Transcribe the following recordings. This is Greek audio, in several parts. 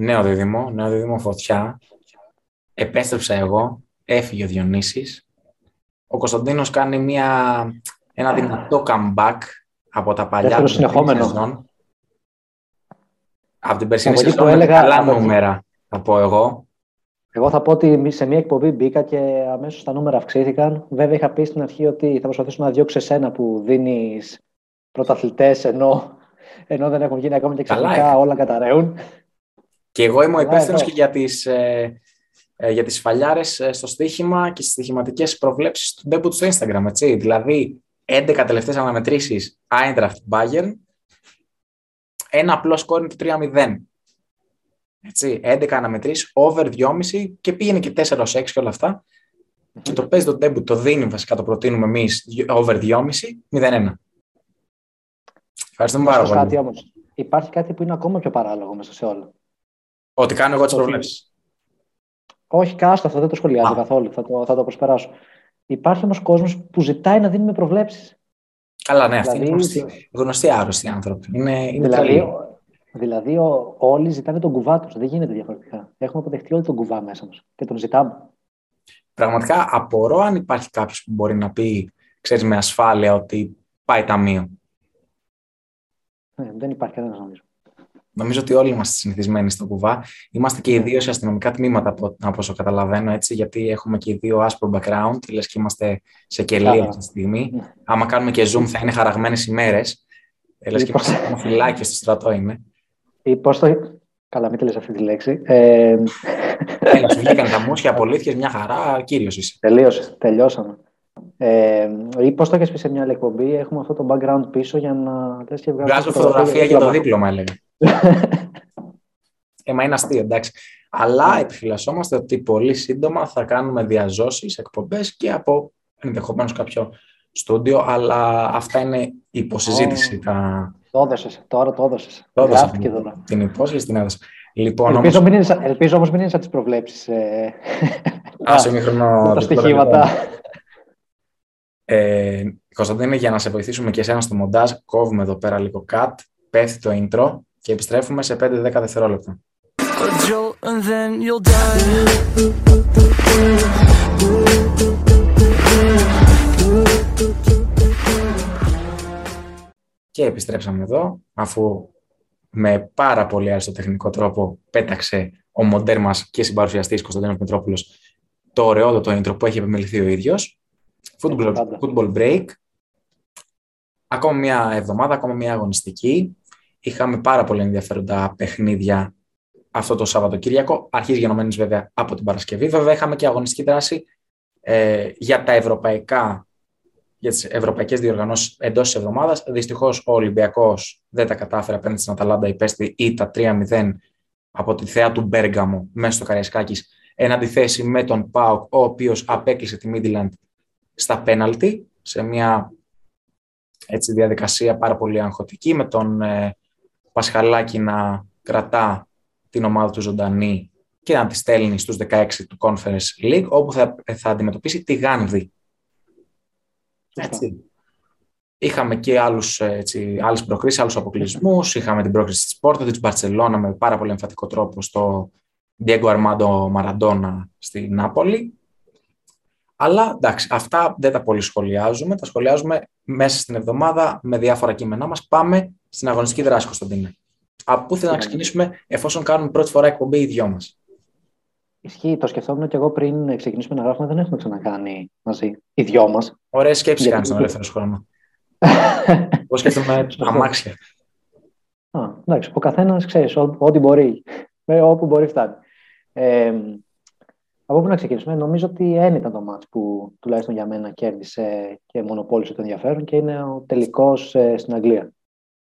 Νέο δίδυμο, νέο δίδυμο φωτιά. Επέστρεψα εγώ, έφυγε ο Διονύσης. Ο Κωνσταντίνος κάνει μια, ένα δυνατό comeback από τα παλιά του συνεχόμενο. Από την περσίνη σεζόν έλεγα, καλά νούμερα, θα πω εγώ. Εγώ θα πω ότι σε μια εκπομπή μπήκα και αμέσως τα νούμερα αυξήθηκαν. Βέβαια είχα πει στην αρχή ότι θα προσπαθήσω να διώξω εσένα που δίνεις πρωταθλητές ενώ, ενώ δεν έχουν γίνει ακόμα και ξαφνικά όλα καταραίουν. Και εγώ είμαι ο υπεύθυνος και για τις, ε, ε, για τις φαλιάρες ε, στο στοίχημα και στις στοιχηματικές προβλέψεις του debut στο Instagram, έτσι. Δηλαδή, 11 τελευταίες αναμετρήσεις Eintracht Bayern, ένα απλό σκόρ είναι το 3-0. Έτσι, 11 αναμετρήσεις, over 2,5 και πήγαινε και 4-6 και όλα αυτά. Και το παίζει το debut, το δίνει βασικά, το προτείνουμε εμείς, over 2,5, 0-1. Ευχαριστούμε πάρα πολύ. Κάτι, όμως. Υπάρχει κάτι που είναι ακόμα πιο παράλογο μέσα σε όλα. Ότι κάνω εγώ τις προβλέψεις. Όχι, κάστο αυτό δεν το σχολιάζω καθόλου. Θα το, θα το προσπεράσω. Υπάρχει όμως κόσμος που ζητάει να δίνουμε προβλέψεις. Καλά, ναι, δηλαδή, αυτοί είναι γνωστοί, γνωστοί άρρωστοι άνθρωποι. Είναι, είναι δηλαδή, δηλαδή ο, όλοι ζητάνε τον κουβά τους. Δεν γίνεται διαφορετικά. Έχουμε αποδεχτεί όλοι τον κουβά μέσα μας και τον ζητάμε. Πραγματικά απορώ αν υπάρχει κάποιος που μπορεί να πει, ξέρεις με ασφάλεια ότι πάει ταμείο. Ναι, δεν υπάρχει κανένας νομίζω. Νομίζω ότι όλοι είμαστε συνηθισμένοι στο κουβά. Είμαστε και οι δύο σε αστυνομικά τμήματα, από όσο καταλαβαίνω, έτσι, γιατί έχουμε και οι δύο άσπρο background, λες και είμαστε σε κελία αυτή τη στιγμή. Ναι. Άμα κάνουμε και zoom θα είναι χαραγμένες ημέρες. Λες και είμαστε ένα φυλάκι στο στρατό είναι. Ή πώς το... Καλά, μην τελειώσει αυτή τη λέξη. Ε... Έλα, σου βγήκαν τα μουσια, απολύθηκες, μια χαρά, κύριος είσαι. Τελείωσες, τελειώσαμε. Ε, ή πώς το έχεις πει σε μια άλλη εκπομπή, έχουμε αυτό το background πίσω για να θες και Βγάζω φωτογραφία για το δίπλωμα, έλεγα. Ε, μα είναι αστείο, εντάξει. Αλλά ναι. επιφυλασσόμαστε ότι πολύ σύντομα θα κάνουμε διαζώσεις, εκπομπές και από ενδεχομένως κάποιο στούντιο, αλλά αυτά είναι υποσυζήτηση. Oh. Τα... Το έδωσες, τώρα το έδωσες. Το έδωσε. Την υπόσχεση την έδωσε. Λοιπόν, ελπίζω, όμως... Μην είναι, ελπίζω όμως μην είναι σαν τις προβλέψεις. Ε... Άσε μήχρονο... Τα στοιχήματα. Ε, Κωνσταντίνε, για να σε βοηθήσουμε και εσένα στο μοντάζ, κόβουμε εδώ πέρα λίγο cut, πέφτει το intro και επιστρέφουμε σε 5-10 δευτερόλεπτα. Και επιστρέψαμε εδώ, αφού με πάρα πολύ άριστο τεχνικό τρόπο πέταξε ο μοντέρ μας και συμπαρουσιαστής Κωνσταντίνος Μητρόπουλος το ωραιότατο intro που έχει επιμεληθεί ο ίδιος. Football, football break. Ακόμα μια εβδομάδα, ακόμα μια αγωνιστική. Είχαμε πάρα πολύ ενδιαφέροντα παιχνίδια αυτό το Σαββατοκύριακο. Αρχίζει γενομένης βέβαια από την Παρασκευή. Βέβαια είχαμε και αγωνιστική δράση ε, για τα ευρωπαϊκά για τις ευρωπαϊκές διοργανώσεις εντός της εβδομάδας. Δυστυχώς ο Ολυμπιακός δεν τα κατάφερε απέναντι στην Αταλάντα υπέστη ή τα 3-0 από τη θέα του Μπέργαμο μέσα στο Καριασκάκης εν αντιθέσει με τον ΠΑΟΚ ο οποίος απέκλεισε τη Μίντιλαντ στα πέναλτι, σε μια έτσι, διαδικασία πάρα πολύ αγχωτική, με τον ε, Πασχαλάκη να κρατά την ομάδα του ζωντανή και να τη στέλνει στους 16 του Conference League, όπου θα, θα αντιμετωπίσει τη Γάνδη. Έτσι. Είχαμε και άλλους, έτσι, άλλες προκρίσεις, άλλους αποκλεισμούς. Είχαμε την πρόκριση της Πόρτα, της Μπαρτσελώνα με πάρα πολύ εμφατικό τρόπο στο Diego Armando Maradona στη Νάπολη. Αλλά εντάξει, αυτά δεν τα πολύ σχολιάζουμε. Τα σχολιάζουμε μέσα στην εβδομάδα με διάφορα κείμενά μας. Πάμε στην αγωνιστική δράση, Κωνσταντίνε. Από πού θέλουμε να ξεκινήσουμε, εφόσον κάνουμε πρώτη φορά εκπομπή οι δυο μας. Ισχύει, το σκεφτόμουν και εγώ πριν ξεκινήσουμε να γράφουμε, δεν έχουμε ξανακάνει μαζί οι δυο μας. Ωραία σκέψη κάνεις τον ελεύθερο χρόνο. Εγώ σκέφτομαι αμάξια. Α, εντάξει, ο καθένας ξέρεις ό,τι μπορεί. Όπου μπορεί φτάνει. Ε, από πού να ξεκινήσουμε. Νομίζω ότι ένα ήταν το μάτς που τουλάχιστον για μένα κέρδισε και μονοπόλησε το ενδιαφέρον και είναι ο τελικός ε, στην Αγγλία.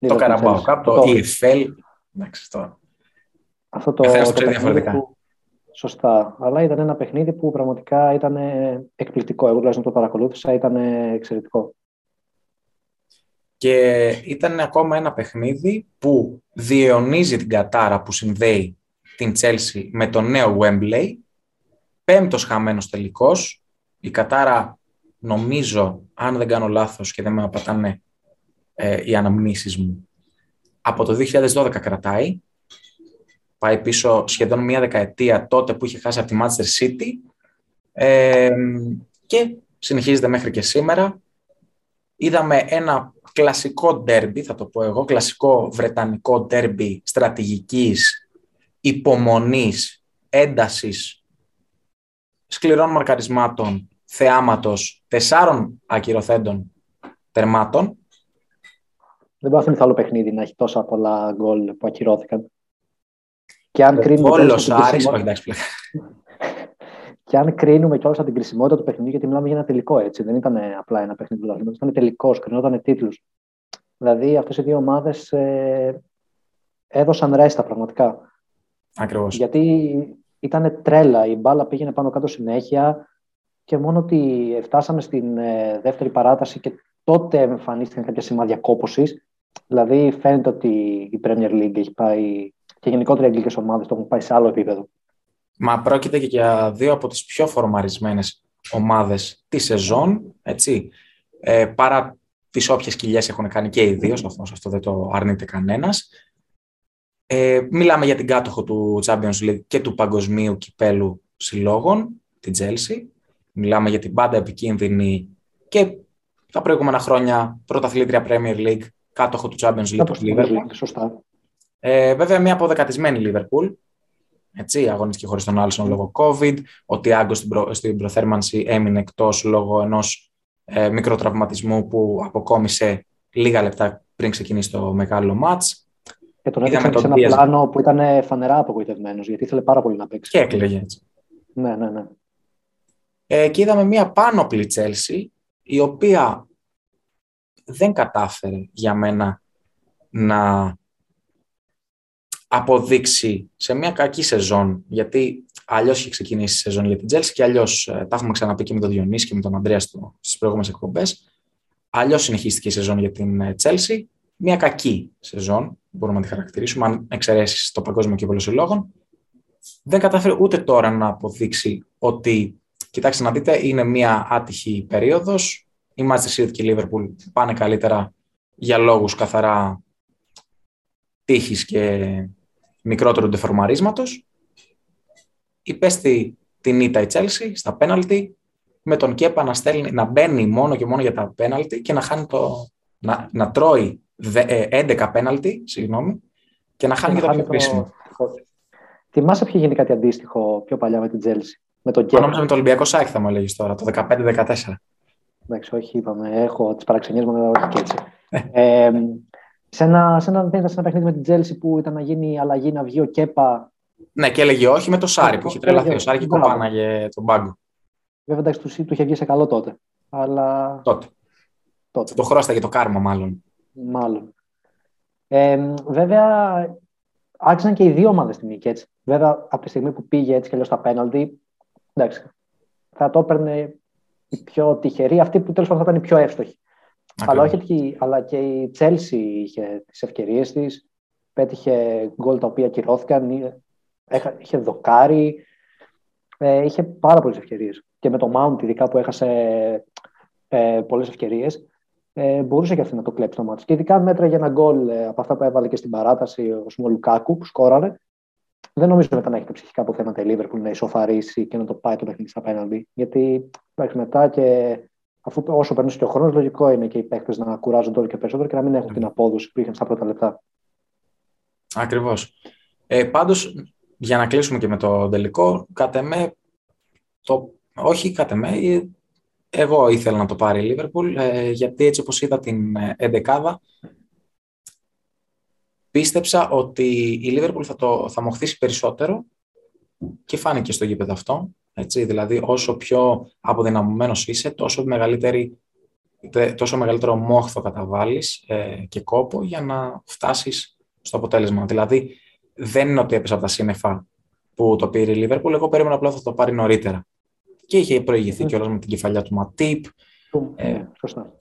Το Καραμπάο Cup, το EFL. Εντάξει, το... Αυτό το, το, το διαφορετικά. Που, σωστά. Αλλά ήταν ένα παιχνίδι που πραγματικά ήταν εκπληκτικό. Εγώ τουλάχιστον το παρακολούθησα, ήταν εξαιρετικό. Και ήταν ακόμα ένα παιχνίδι που διαιωνίζει την κατάρα που συνδέει την Chelsea με το νέο Wembley πέμπτος χαμένος τελικός. Η Κατάρα νομίζω, αν δεν κάνω λάθος και δεν με απατάνε ε, οι αναμνήσεις μου, από το 2012 κρατάει. πάει πίσω σχεδόν μία δεκαετία τότε που είχε χάσει από τη Manchester City ε, και συνεχίζεται μέχρι και σήμερα. Είδαμε ένα κλασικό ντέρμπι, θα το πω εγώ, κλασικό βρετανικό ντέρμπι στρατηγικής, υπομονής, έντασης, σκληρών μαρκαρισμάτων, θεάματος, τεσσάρων ακυρωθέντων τερμάτων. Δεν μπορεί να άλλο παιχνίδι να έχει τόσα πολλά γκολ που ακυρώθηκαν. Και αν κρίνουμε. Όλος Άρης, όχι εντάξει Και αν κρίνουμε κιόλα την κρισιμότητα του παιχνιδιού, γιατί μιλάμε για ένα τελικό έτσι. Δεν ήταν απλά ένα παιχνίδι του Λαθήματο, ήταν τελικός, κρινόταν τίτλους. Δηλαδή αυτές οι δύο ομάδες ε, έδωσαν ρέστα πραγματικά. Ακριβώς. Γιατί ήταν τρέλα. Η μπάλα πήγαινε πάνω κάτω συνέχεια και μόνο ότι φτάσαμε στην ε, δεύτερη παράταση και τότε εμφανίστηκαν κάποια σημάδια κόπωσης. Δηλαδή φαίνεται ότι η Premier League έχει πάει και γενικότερα οι αγγλικές ομάδες το έχουν πάει σε άλλο επίπεδο. Μα πρόκειται και για δύο από τις πιο φορμαρισμένες ομάδες τη σεζόν, έτσι, ε, παρά τις όποιες κοιλιές έχουν κάνει και οι δύο, αυτό δεν το αρνείται κανένας. Ε, μιλάμε για την κάτοχο του Champions League και του παγκοσμίου κυπέλου συλλόγων, την Chelsea. Μιλάμε για την πάντα επικίνδυνη και τα προηγούμενα χρόνια πρωταθλήτρια Premier League, κάτοχο του Champions League του Liverpool. Σωστά. Ε, βέβαια, μια αποδεκατισμένη Liverpool, έτσι, αγωνιστική χωρίς τον Άλσον λόγω COVID, ο Τιάγκο στην, προ, στην προθέρμανση έμεινε εκτός λόγω ενός ε, μικροτραυματισμού που αποκόμισε λίγα λεπτά πριν ξεκινήσει το μεγάλο μάτς. Και τον έδειξαν σε ένα πλάνο που ήταν φανερά απογοητευμένος, γιατί ήθελε πάρα πολύ να παίξει. Και έκλαιγε έτσι. Ναι, ναι, ναι. Ε, και είδαμε μια πάνωπλη Τσέλσι, η οποία δεν κατάφερε για μένα να αποδείξει σε μια κακή σεζόν, γιατί αλλιώς είχε ξεκινήσει η σεζόν για την Τζέλση και αλλιώς ε, τα έχουμε ξαναπεί και με τον Διονύση και με τον Αντρέα στις προηγούμενες εκπομπές. Αλλιώς συνεχίστηκε η σεζόν για την Τσέλση. Μια κακή σεζόν, μπορούμε να τη χαρακτηρίσουμε, αν εξαιρέσεις το παγκόσμιο κύπελο συλλόγων. Δεν κατάφερε ούτε τώρα να αποδείξει ότι, κοιτάξτε να δείτε, είναι μια άτυχη περίοδος. Η Manchester City και η Liverpool πάνε καλύτερα για λόγους καθαρά τύχης και μικρότερου ντεφορμαρίσματος. Υπέστη την ήττα η Τσέλσι στα πέναλτι, με τον Κέπα να, στέλνει, να μπαίνει μόνο και μόνο για τα πέναλτι και να, χάνει το, να, να τρώει 11 ε, πέναλτι, συγγνώμη, και να χάνει και, το πιο κρίσιμο. Θυμάσαι που είχε γίνει κάτι αντίστοιχο πιο παλιά με την Τσέλσι. Με τον Κέπα; Νόμιζα με το Ολυμπιακό Σάκη θα μου έλεγες τώρα, το 15-14. Εντάξει, όχι, είπαμε. Έχω τις παραξενιές μου, όχι και έτσι. ε, σε ένα, σε ένα, σε ένα παιχνίδι με την Τσέλσι που ήταν να γίνει αλλαγή, να βγει ο Κέπα. Ναι, και έλεγε όχι με το Σάρι που είχε τρελαθεί. Ο Σάρι και κοπάναγε τον πάγκο. Βέβαια, εντάξει, του, του είχε βγει σε καλό τότε. Αλλά... Τότε. τότε. Το χρώσταγε το κάρμα, μάλλον. Μάλλον. Ε, βέβαια, άξιζαν και οι δύο ομάδες την νίκη. Έτσι. Βέβαια, από τη στιγμή που πήγε έτσι και αλλιώς στα πέναλτι, εντάξει, θα το έπαιρνε η πιο τυχερή, αυτή που τέλος πάντων θα ήταν η πιο εύστοχη. Αλλά, όχι, αλλά και η Τσέλσι είχε τις ευκαιρίες της, πέτυχε γκολ τα οποία κυρώθηκαν, είχε δοκάρι, ε, είχε πάρα πολλές ευκαιρίες. Και με το Mount ειδικά που έχασε ε, πολλές ευκαιρίες, ε, μπορούσε και αυτή να το κλέψει το μάτι. Και ειδικά μέτρα για ένα γκολ ε, από αυτά που έβαλε και στην παράταση ο Σμολουκάκου που σκόραρε, δεν νομίζω μετά να έχει τα ψυχικά αποθέματα η Λίβερπουλ να ισοφαρίσει και να το πάει το παιχνίδι στα πέναντι. Γιατί μετά και αφού όσο περνούσε και ο χρόνος, λογικό είναι και οι παίκτες να κουράζονται όλο και περισσότερο και να μην έχουν την απόδοση που είχαν στα πρώτα λεπτά. Ακριβώς. Ε, Πάντως, για να κλείσουμε και με το τελικό, κατ' εμέ, το, όχι κατ' εμέ, ε, εγώ ήθελα να το πάρει η Λίβερπουλ, ε, γιατί έτσι όπως είδα την ε, εντεκάδα, πίστεψα ότι η Λίβερπουλ θα, το, θα μοχθήσει περισσότερο και φάνηκε στο γήπεδο αυτό. Έτσι, δηλαδή, όσο πιο αποδυναμωμένος είσαι, τόσο, μεγαλύτερη, τόσο μεγαλύτερο μόχθο καταβάλεις ε, και κόπο για να φτάσεις στο αποτέλεσμα. Δηλαδή, δεν είναι ότι έπεσε από τα σύννεφα που το πήρε η Λίβερπουλ, εγώ περίμενα απλά θα το πάρει νωρίτερα. Και είχε προηγηθεί mm. κιόλας με την κεφαλιά του Ματίπ. Ε, σωστά.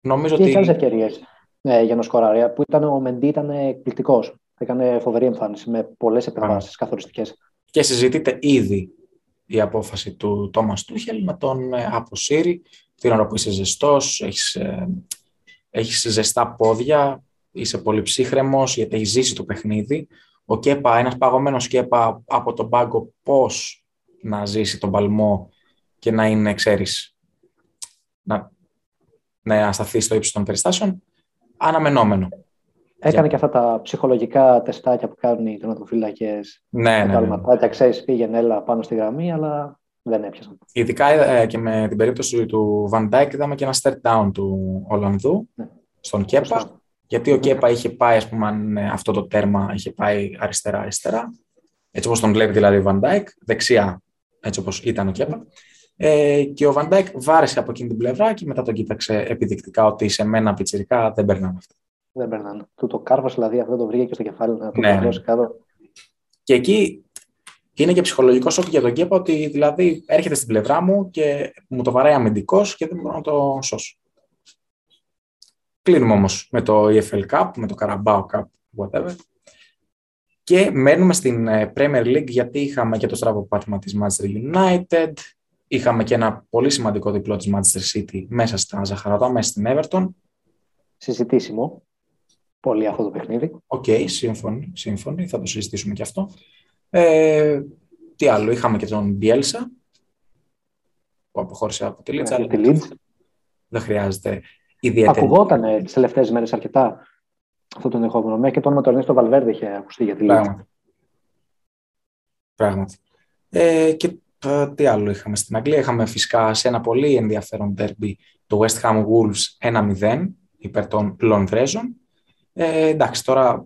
Νομίζω και ότι... είχε ευκαιρίες ε, για να σκοράρει, που ήταν, ο Μεντή ήταν εκπληκτικός. Έκανε φοβερή εμφάνιση με πολλές επεμβάσεις καθοριστικές. Και συζητείται ήδη η απόφαση του Τόμας Τούχελ να τον ε, αποσύρει την ώρα που είσαι ζεστός, έχεις, ε, έχεις ζεστά πόδια, είσαι πολύ ψύχρεμος γιατί έχεις ζήσει το παιχνίδι, ο Κέπα, ένας παγωμένος Κέπα από τον πάγκο, πώς να ζήσει τον παλμό και να είναι, ξέρεις, να, να σταθεί στο ύψος των περιστάσεων, αναμενόμενο. Έκανε Για... και αυτά τα ψυχολογικά τεστάκια που κάνουν οι τερματοφύλακες. Ναι, ναι, ναι. ναι. ξέρεις, πήγαινε έλα πάνω στη γραμμή, αλλά δεν έπιασαν. Ειδικά ε, και με την περίπτωση του Van Dijk είδαμε και ένα step down του Ολλανδού ναι. στον Κέπα. Γιατί ο ναι. Κέπα είχε πάει, ας πούμε, αυτό το τέρμα είχε πάει αριστερά-αριστερά. Έτσι όπως τον βλέπει δηλαδή ο Van Dijk, δεξιά, έτσι όπως ήταν ο Κέπα. Ε, και ο Van Dijk βάρεσε από εκείνη την πλευρά και μετά τον κοίταξε επιδεικτικά ότι σε μένα πιτσιρικά δεν περνάνε αυτά. Δεν περνάνε. Του το κάρβος δηλαδή αυτό το βρήκε και στο κεφάλι να το ναι. κάτω. Και εκεί είναι και ψυχολογικό σοκ για τον Κέπα ότι δηλαδή έρχεται στην πλευρά μου και μου το βαράει αμυντικός και δεν μπορώ να το σώσω. Κλείνουμε όμως με το EFL Cup, με το Carabao Cup, whatever. Και μένουμε στην ε, Premier League γιατί είχαμε και το στραβό πάτημα της Manchester United, είχαμε και ένα πολύ σημαντικό διπλό της Manchester City μέσα στα Ζαχαρατά, μέσα στην Everton. Συζητήσιμο. Πολύ αυτό το παιχνίδι. OK, okay, σύμφωνοι, σύμφωνοι, θα το συζητήσουμε και αυτό. Ε, τι άλλο, είχαμε και τον Μπιέλσα που αποχώρησε από τη Λιντς. Ναι, δεν χρειάζεται ιδιαίτερη. Ακουγόταν τις τελευταίες μέρες αρκετά αυτό το ενδεχόμενο. Μέχρι και το όνομα του Ερνέστο Βαλβέρδε είχε ακουστεί για τη Λιντς. Πράγματι. Πράγματι. Ε, και ε, τι άλλο είχαμε στην Αγγλία; Είχαμε φυσικά σε ένα πολύ ενδιαφέρον ντέρμπι το West Ham Wolves 1-0 υπέρ των Λονδρέζων. Ε, εντάξει, τώρα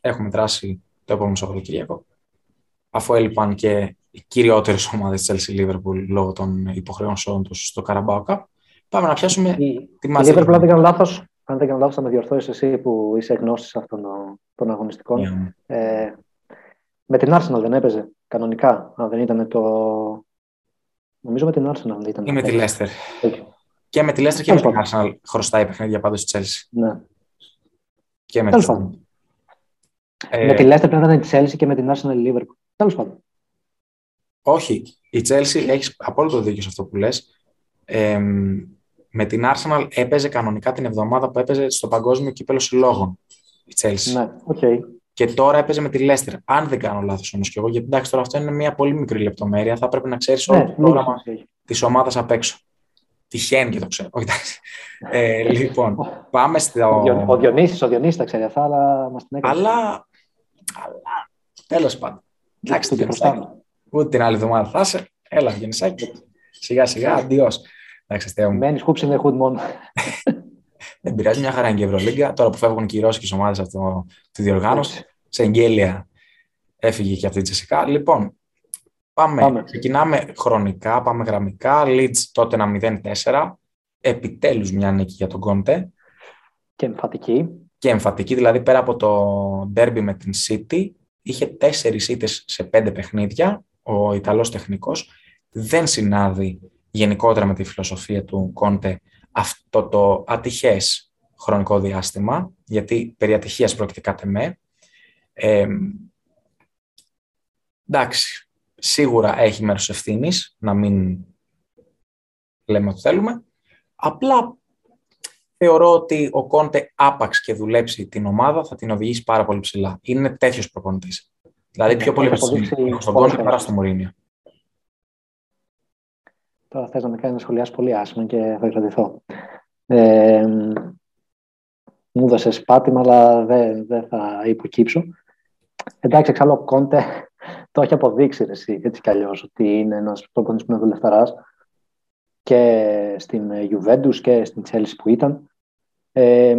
έχουμε δράσει το επόμενο Σαββατοκύριακο. Αφού έλειπαν και οι κυριότερες ομάδες της Chelsea Liverpool λόγω των υποχρεώσεων του στο Carabao Cup. Πάμε να πιάσουμε η, τη μάτια. Η Liverpool, αν δεν κάνω λάθος, αν δεν κάνω λάθος, θα με διορθώσεις εσύ που είσαι γνώστης αυτών των αγωνιστικών. Yeah. Ε, με την Arsenal δεν έπαιζε κανονικά, αν δεν ήταν το. Νομίζω με την Arsenal δεν ήταν. Ή με τη Leicester. Και με τη Leicester και με την Arsenal χρωστάει παιχνίδια πάντω στη Chelsea. Ναι. Και με τη ε, με τη Leicester πρέπει να ήταν τη Chelsea και με την Arsenal Liverpool. Τέλος πάντων. Όχι. Η Chelsea έχεις απόλυτο δίκιο σε αυτό που λες. Ε, με την Arsenal έπαιζε κανονικά την εβδομάδα που έπαιζε στο Παγκόσμιο Κύπελο Συλλόγων. Η Chelsea. Ναι, okay. Και τώρα έπαιζε με τη Leicester. Αν δεν κάνω λάθος όμως κι εγώ, γιατί εντάξει, τώρα αυτό είναι μια πολύ μικρή λεπτομέρεια. Θα πρέπει να ξέρεις ναι, όλο το πρόγραμμα της ομάδας απ' έξω. Τυχαίνει και το ξέρω. Όχι, ε, λοιπόν, πάμε στο. Ο Διονύσης, ο Διονύσης τα ξέρει αυτά, αλλά μας την έκανε. Αλλά αλλά τέλος πάντων. Εντάξει, την Ούτε την άλλη εβδομάδα θα είσαι. Έλα, Γενισάκη. Σιγά σιγά, αντιό. Εντάξει, αστείο μου. Μένεις χούψη με χουτ μόνο. Δεν πειράζει, μια χαρά είναι και η Ευρωλίγκα. Τώρα που φεύγουν και οι Ρώσικε ομάδες από τη διοργάνωση, σε εγγέλια έφυγε και αυτή η Τζεσικά. Λοιπόν, πάμε. πάμε. Ξεκινάμε χρονικά, πάμε γραμμικά. Leeds τότε ένα 0-4. Επιτέλους μια νίκη για τον Κόντε. Και εμφατική και εμφατική, δηλαδή πέρα από το ντέρμπι με την City, είχε τέσσερις ήττες σε πέντε παιχνίδια, ο Ιταλός τεχνικός, δεν συνάδει γενικότερα με τη φιλοσοφία του Κόντε αυτό το ατυχές χρονικό διάστημα, γιατί περί ατυχίας πρόκειται κάτι με. Ε, εντάξει, σίγουρα έχει μέρος ευθύνης, να μην λέμε ότι θέλουμε. Απλά θεωρώ ότι ο Κόντε άπαξ και δουλέψει την ομάδα θα την οδηγήσει πάρα πολύ ψηλά. Είναι τέτοιος προπονητής. Δηλαδή πιο πολύ στον Κόντε παρά στο Μωρίνιο. Τώρα θες να με κάνεις να σχολιάσεις πολύ άσχημα και θα κρατηθώ. Ε, μου έδωσε πάτημα, αλλά δεν, δεν θα υποκύψω. Εντάξει, εξάλλου ο Κόντε το έχει αποδείξει εσύ, έτσι κι αλλιώς ότι είναι ένας προπονητή που είναι δουλευταρά και στην Juventus και στην Chelsea που ήταν. Ε,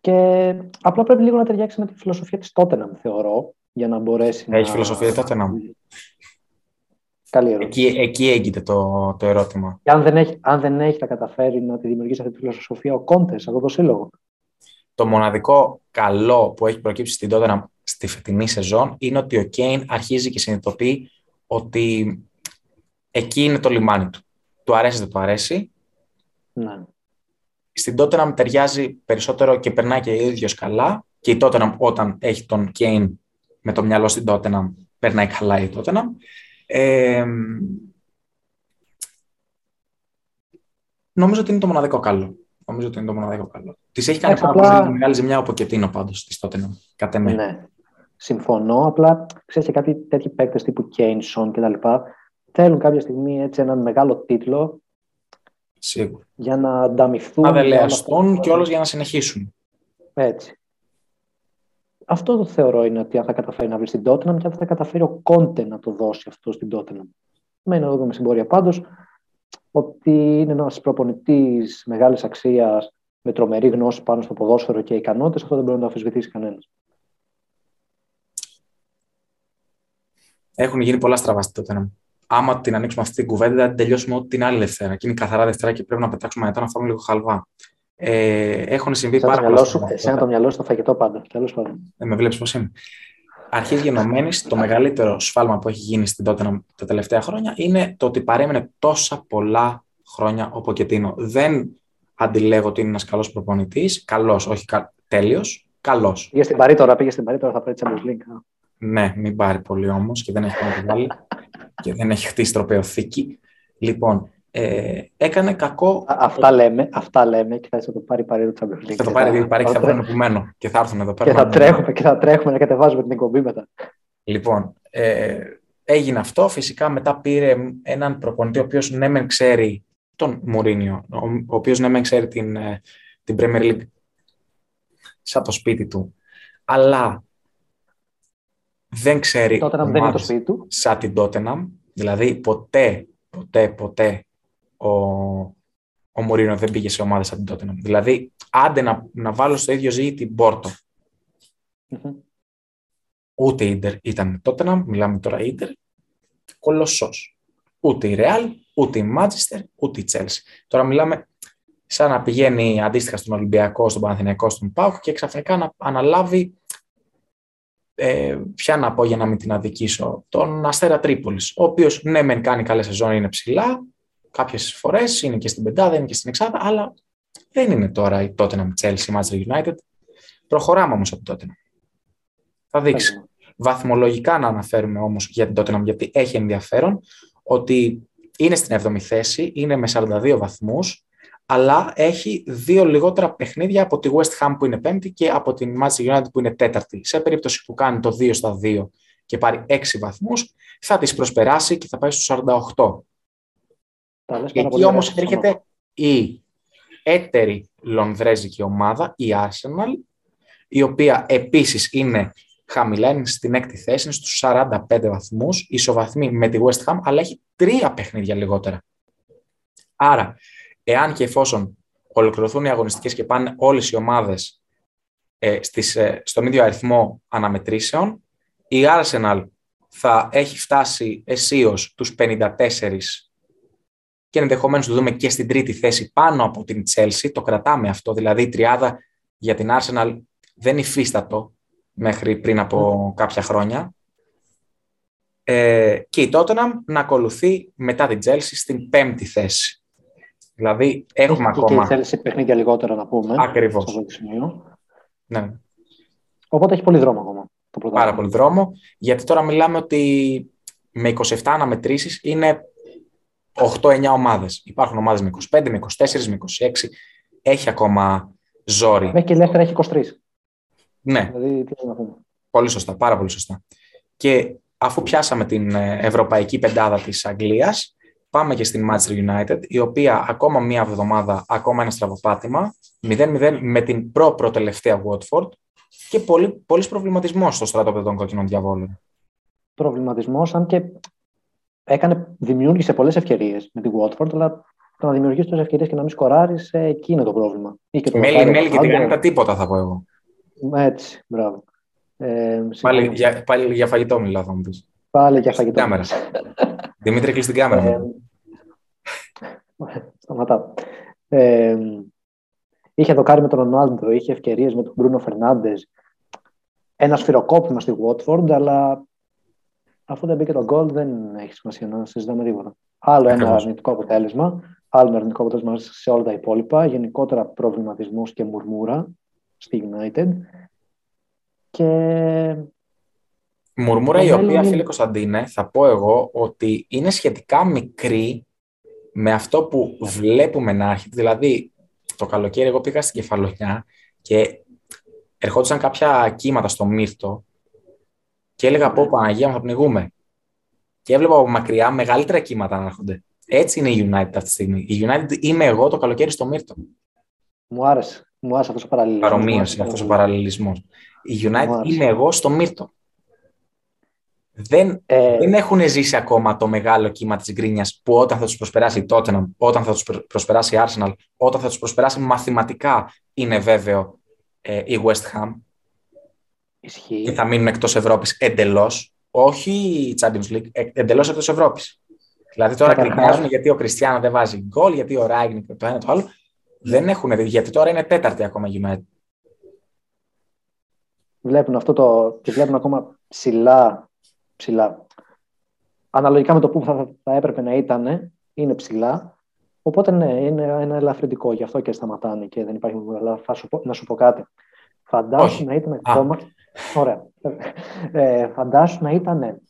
και απλά πρέπει λίγο να ταιριάξει με τη φιλοσοφία της Tottenham, θεωρώ, για να μπορέσει Έχει να... φιλοσοφία της Tottenham. Καλή ερώτηση. Εκεί, εκεί έγκυται το, το ερώτημα. Και αν δεν, έχει, αν δεν έχει τα καταφέρει να τη δημιουργήσει αυτή τη φιλοσοφία ο Κόντες αυτό το σύλλογο. Το μοναδικό καλό που έχει προκύψει στην Tottenham στη φετινή σεζόν είναι ότι ο Κέιν αρχίζει και συνειδητοποιεί ότι εκεί είναι το λιμάνι του. Του αρέσει, δεν του αρέσει. Ναι στην Tottenham ταιριάζει περισσότερο και περνάει και ο ίδιος καλά. Και η Tottenham όταν έχει τον Kane με το μυαλό στην Tottenham, περνάει καλά η Tottenham. Ε, νομίζω ότι είναι το μοναδικό καλό. Νομίζω ότι είναι το μοναδικό καλό. Της έχει κάνει πάρα απλά... πολύ μεγάλη ζημιά από Κετίνο πάντως της τότε. Κατά Ναι. Συμφωνώ. Απλά ξέρεις και κάποιοι τέτοιοι παίκτες τύπου Κέινσον κτλ. Θέλουν κάποια στιγμή έτσι έναν μεγάλο τίτλο. Σίγουρα. Για να ανταμυφθούν. Αδελεαστούν και όλος για να συνεχίσουν. Έτσι. Αυτό το θεωρώ είναι ότι αν θα καταφέρει να βρει στην Tottenham και αν θα καταφέρει ο Κόντε να το δώσει αυτό στην Tottenham. Μένω να δούμε στην πορεία πάντως ότι είναι ένας προπονητής μεγάλης αξίας με τρομερή γνώση πάνω στο ποδόσφαιρο και ικανότητες. Αυτό δεν μπορεί να το αμφισβητήσει κανένας. Έχουν γίνει πολλά στραβά στην Tottenham. Άμα την ανοίξουμε αυτή την κουβέντα, θα τελειώσουμε ό,τι την άλλη Δευτέρα. Και είναι καθαρά Δευτέρα και πρέπει να πετάξουμε μετά να φάμε λίγο χαλβά. Ε, έχουν συμβεί πάρα πολλά. Εσένα το μυαλό σου το φαγητό πάντα. Τέλος πάντων. Ε, με βλέπεις πώς είμαι. Αρχή γενομένης, το μεγαλύτερο σφάλμα που έχει γίνει στην Tottenham τα τελευταία χρόνια είναι το ότι παρέμεινε τόσα πολλά χρόνια ο Ποκετίνο. Δεν αντιλέγω ότι είναι ένας καλός προπονητής. Καλός, όχι κα... τέλειος. Καλός. Πήγε στην Παρή τώρα, πήγε στην Παρή τώρα, θα πάρει Champions League. Ναι, μην πάρει πολύ όμως και δεν έχει κάνει και δεν έχει χτίσει τροπεοθήκη. Λοιπόν, ε, έκανε κακό. αυτά, λέμε, αυτά λέμε και θα το πάρει παρή το Champions Θα το πάρει παρή και θα βρουν που και θα έρθουν εδώ πέρα. Και θα, τρέχουμε, και θα τρέχουμε να κατεβάζουμε την εκπομπή μετά. Λοιπόν, ε, έγινε αυτό. Φυσικά μετά πήρε έναν προπονητή ο οποίος ναι μεν ξέρει τον Μουρίνιο, ο, ο οποίος ναι μεν ξέρει την, ε, την Premier League σαν το σπίτι του, αλλά δεν ξέρει δεν είναι το σπίτι του. σαν την Tottenham, δηλαδή ποτέ, ποτέ, ποτέ ο, ο Μουρίνο δεν πήγε σε ομάδα σαν την Tottenham. Δηλαδή, άντε να, να βάλω στο ίδιο ζύγι την Πόρτο. Mm-hmm. Ούτε η Ίντερ ήταν Tottenham, μιλάμε τώρα Ίντερ, κολοσσός. Ούτε η Ρεάλ, ούτε η Μάτζιστερ, ούτε η Τσέλσι. Τώρα μιλάμε σαν να πηγαίνει αντίστοιχα στον Ολυμπιακό, στον Παναθηναϊκό, στον Πάουκ και ξαφνικά να αναλάβει ε, ποια να πω για να μην την αδικήσω, τον Αστέρα Τρίπολης, ο οποίος ναι μεν κάνει καλές σεζόν, είναι ψηλά, κάποιες φορές είναι και στην πεντάδα, είναι και στην εξάδα, αλλά δεν είναι τώρα η Tottenham, Chelsea, Manchester United. Προχωράμε όμως από τότε. Θα δείξει. Βαθμολογικά να αναφέρουμε όμως για την Tottenham, γιατί έχει ενδιαφέρον, ότι είναι στην 7η θέση, είναι με 42 βαθμούς, αλλά έχει δύο λιγότερα παιχνίδια από τη West Ham που είναι πέμπτη και από την Manchester United που είναι τέταρτη. Σε περίπτωση που κάνει το 2 στα 2 και πάρει 6 βαθμούς, θα τις προσπεράσει και θα πάει στους 48. Εκεί όμως έρχεται η έτερη λονδρέζικη ομάδα, η Arsenal, η οποία επίσης είναι χαμηλά, είναι στην έκτη θέση, είναι στους 45 βαθμούς, ισοβαθμή με τη West Ham, αλλά έχει τρία παιχνίδια λιγότερα. Άρα, εάν και εφόσον ολοκληρωθούν οι αγωνιστικές και πάνε όλες οι ομάδες ε, στις, ε, στον ίδιο αριθμό αναμετρήσεων, η Arsenal θα έχει φτάσει αισίως τους 54 και ενδεχομένως το δούμε και στην τρίτη θέση πάνω από την Chelsea. Το κρατάμε αυτό, δηλαδή η τριάδα για την Arsenal δεν υφίστατο μέχρι πριν από mm. κάποια χρόνια. Ε, και η Tottenham να ακολουθεί μετά την Chelsea στην πέμπτη θέση. Δηλαδή έχουμε Έχει ακόμα... Και η Chelsea παιχνίδια λιγότερα να πούμε. Ακριβώς. Ναι. Οπότε έχει πολύ δρόμο ακόμα. Το Πάρα πολύ δρόμο, γιατί τώρα μιλάμε ότι με 27 αναμετρήσεις είναι 8-9 ομάδες. Υπάρχουν ομάδες με 25, με 24, με 26. Έχει ακόμα ζόρι. Μέχρι και η Λέχτερα έχει 23. Ναι. Δηλαδή, τι να πούμε. Πολύ σωστά, πάρα πολύ σωστά. Και αφού πιάσαμε την ε, ευρωπαϊκή πεντάδα της Αγγλίας, πάμε και στην Manchester United, η οποία ακόμα μία εβδομάδα, ακόμα ένα στραβοπάτημα, 0-0 με την προ-προτελευταία Watford και πολύ, πολύς προβληματισμός στο στράτο των κόκκινων διαβόλων. Προβληματισμός, αν και έκανε, δημιούργησε πολλές ευκαιρίες με την Watford, αλλά το να δημιουργήσεις τόσες ευκαιρίες και να μην σκοράρεις, ε, εκεί είναι το πρόβλημα. Μέλη, μέλη και την τα τίποτα, θα πω εγώ. Έτσι, μπράβο. Ε, πάλι, για, πάλι για φαγητό μιλάω, θα μου πεις. Πάλι για φαγητό. Κάμερα. Δημήτρη, κλείσει την κάμερα. Ε, σταματάω. Ε, είχε δοκάρει με τον Ρονάλντο, είχε ευκαιρίες με τον Μπρούνο Φερνάντες. Ένα σφυροκόπημα στη Watford, αλλά αφού δεν μπήκε το γκολ, δεν έχει σημασία να συζητάμε τίποτα. Άλλο ένα αρνητικό αποτέλεσμα, άλλο ένα αρνητικό αποτέλεσμα σε όλα τα υπόλοιπα. Γενικότερα προβληματισμός και μουρμούρα στη United. Και... Μουρμούρα η οποία, φίλε Κωνσταντίνε, θα πω εγώ ότι είναι σχετικά μικρή με αυτό που βλέπουμε να έχει. Δηλαδή, το καλοκαίρι εγώ πήγα στην Κεφαλονιά και ερχόντουσαν κάποια κύματα στο Μύρτο και έλεγα πω Παναγία μου θα πνιγούμε. Και έβλεπα από μακριά μεγαλύτερα κύματα να έρχονται. Έτσι είναι η United αυτή τη στιγμή. Η United είμαι εγώ το καλοκαίρι στο Μύρτο. Μου άρεσε. Μου άρεσε αυτός ο παραλληλισμός. Παρομοίωση αυτός ο παραλληλισμός. Η United είμαι εγώ στο Μύρτο. Δεν, ε... δεν έχουν ζήσει ακόμα το μεγάλο κύμα της γκρίνιας που όταν θα τους προσπεράσει η Tottenham, όταν θα τους προσπεράσει η Arsenal, όταν θα τους προσπεράσει μαθηματικά είναι βέβαιο ε, η West Ham. Ισχύει. Και θα μείνουν εκτός Ευρώπης εντελώς. Όχι η Champions League, ε, εντελώς εκτός Ευρώπης. Δηλαδή τώρα κρινιάζουν γιατί ο Κριστιανό δεν βάζει γκολ, γιατί ο Ράγκνικ το ένα το άλλο. Δεν έχουν δει, γιατί τώρα είναι τέταρτη ακόμα United. Βλέπουν αυτό το. και βλέπουν ακόμα ψηλά. ψηλά. Αναλογικά με το που θα, θα έπρεπε να ήταν, είναι ψηλά. Οπότε ναι, είναι ένα ελαφρυντικό, γι' αυτό και σταματάνε και δεν υπάρχει Αλλά θα σου πω, να σου πω κάτι. Φαντάσου να ήταν ακόμα. Ωραία. Ε, φαντάσου να ήταν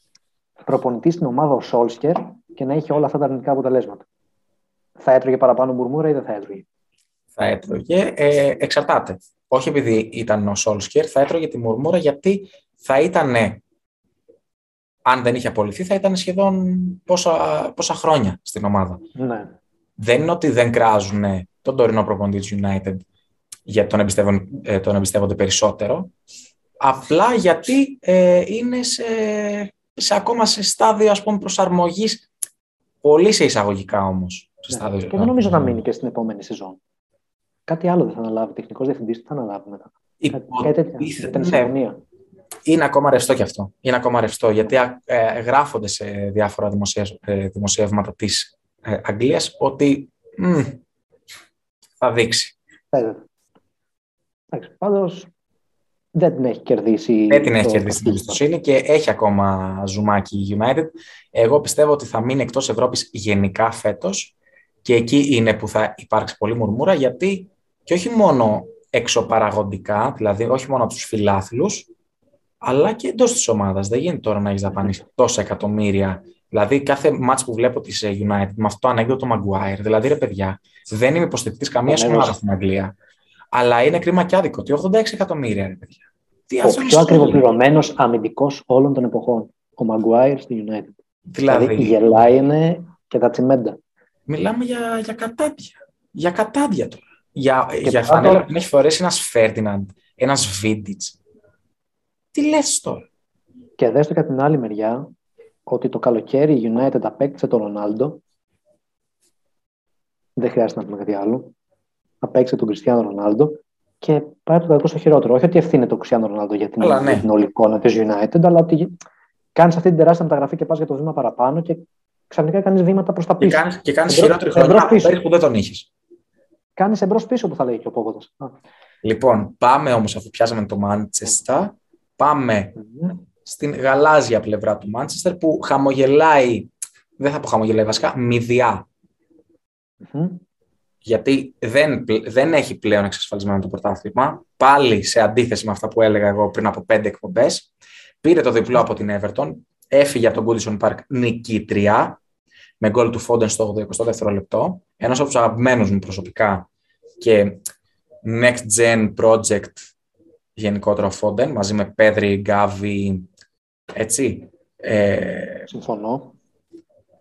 προπονητής στην ομάδα ο Σόλσκερ και να είχε όλα αυτά τα αρνητικά αποτελέσματα. Θα έτρωγε παραπάνω μουρμούρα ή δεν θα έτρωγε; Θα έτρωγε. Ε, εξαρτάται. Όχι επειδή ήταν ο Σόλσκερ, θα έτρωγε τη μουρμούρα γιατί θα ήταν. Αν δεν είχε απολυθεί, θα ήταν σχεδόν πόσα, πόσα χρόνια στην ομάδα. Ναι. Δεν είναι ότι δεν κράζουν τον τωρινό προπονητή της United γιατί τον, ε, τον εμπιστεύονται περισσότερο. Απλά γιατί ε, είναι σε, σε, ακόμα σε στάδιο ας πούμε, προσαρμογής Πολύ σε εισαγωγικά όμως. Ναι. Και δεν νομίζω να μείνει και στην επόμενη σεζόν. Κάτι άλλο δεν θα αναλάβει. Τεχνικός διευθυντής τι θα αναλάβει μετά. ναι. Είναι ακόμα ρευστό κι αυτό. Είναι ακόμα ρευστό γιατί ε, γράφονται σε διάφορα ε, δημοσιεύματα της ε, Αγγλίας ότι μ, θα δείξει. Ε, Πάντως δεν την έχει κερδίσει. Δεν την έχει κερδίσει την εμπιστοσύνη και έχει ακόμα ζουμάκι η United. Εγώ πιστεύω ότι θα μείνει εκτός Ευρώπης γενικά φέτος και εκεί είναι που θα υπάρξει πολύ μουρμούρα γιατί και όχι μόνο εξωπαραγωγικά, δηλαδή όχι μόνο από τους φιλάθλους, αλλά και εντός της ομάδας. Δεν γίνεται τώρα να έχεις δαπανίσει τόσα εκατομμύρια. Δηλαδή, κάθε μάτς που βλέπω της United με αυτό το ανέκδοτο Maguire, δηλαδή ρε παιδιά, δεν είμαι υποστηρικτής καμίας ομάδας στην Αγγλία. Αλλά είναι κρίμα και άδικο ότι 86 εκατομμύρια, ρε παιδιά. Τι ο πιο ακριβοπληρωμένος αμυντικός όλων των εποχών. Ο Μαγκουάιρ στη United. Δηλαδή, δηλαδή γελάει είναι και τα τσιμέντα. Μιλάμε για, για κατάδια. Για κατάδια τώρα. Για, για φανέλα που έχει φορέσει ένας Φέρτιναντ, ένας Βίντιτς. Τι λες τώρα; Και δες το και την άλλη μεριά ότι το καλοκαίρι η United απέκτησε τον Ρονάλντο. Δεν χρειάζεται να πούμε κάτι άλλο απέξε τον Κριστιανό Ρονάλντο και πάει το κακό στο χειρότερο. Όχι ότι ευθύνεται ο Κριστιανό Ρονάλντο για την, ναι. την όλη εικόνα της United, αλλά ότι κάνεις αυτή την τεράστια μεταγραφή και πας για το βήμα παραπάνω και ξαφνικά κάνεις βήματα προς τα πίσω. Και κάνεις χειρότερη χρονιά που δεν τον είχες. Κάνεις εμπρός πίσω που θα λέει και ο Πόγοδο. Λοιπόν, πάμε όμως αφού πιάσαμε το Μάντσεστα, πάμε mm-hmm. στην γαλάζια πλευρά του Μάντσεστερ που χαμογελάει, δεν θα πω χαμογελάει βασικά, μηδιά. Mm-hmm γιατί δεν, δεν έχει πλέον εξασφαλισμένο το πρωτάθλημα. Πάλι σε αντίθεση με αυτά που έλεγα εγώ πριν από πέντε εκπομπές. Πήρε το διπλό από την Everton, έφυγε από τον Goodison Park νικήτρια, με γκολ του Φόντεν στο 82 λεπτό. Ένας από τους αγαπημένους μου προσωπικά και next gen project γενικότερο Φόντεν, μαζί με Πέδρη, Γκάβι, έτσι. Ε, Συμφωνώ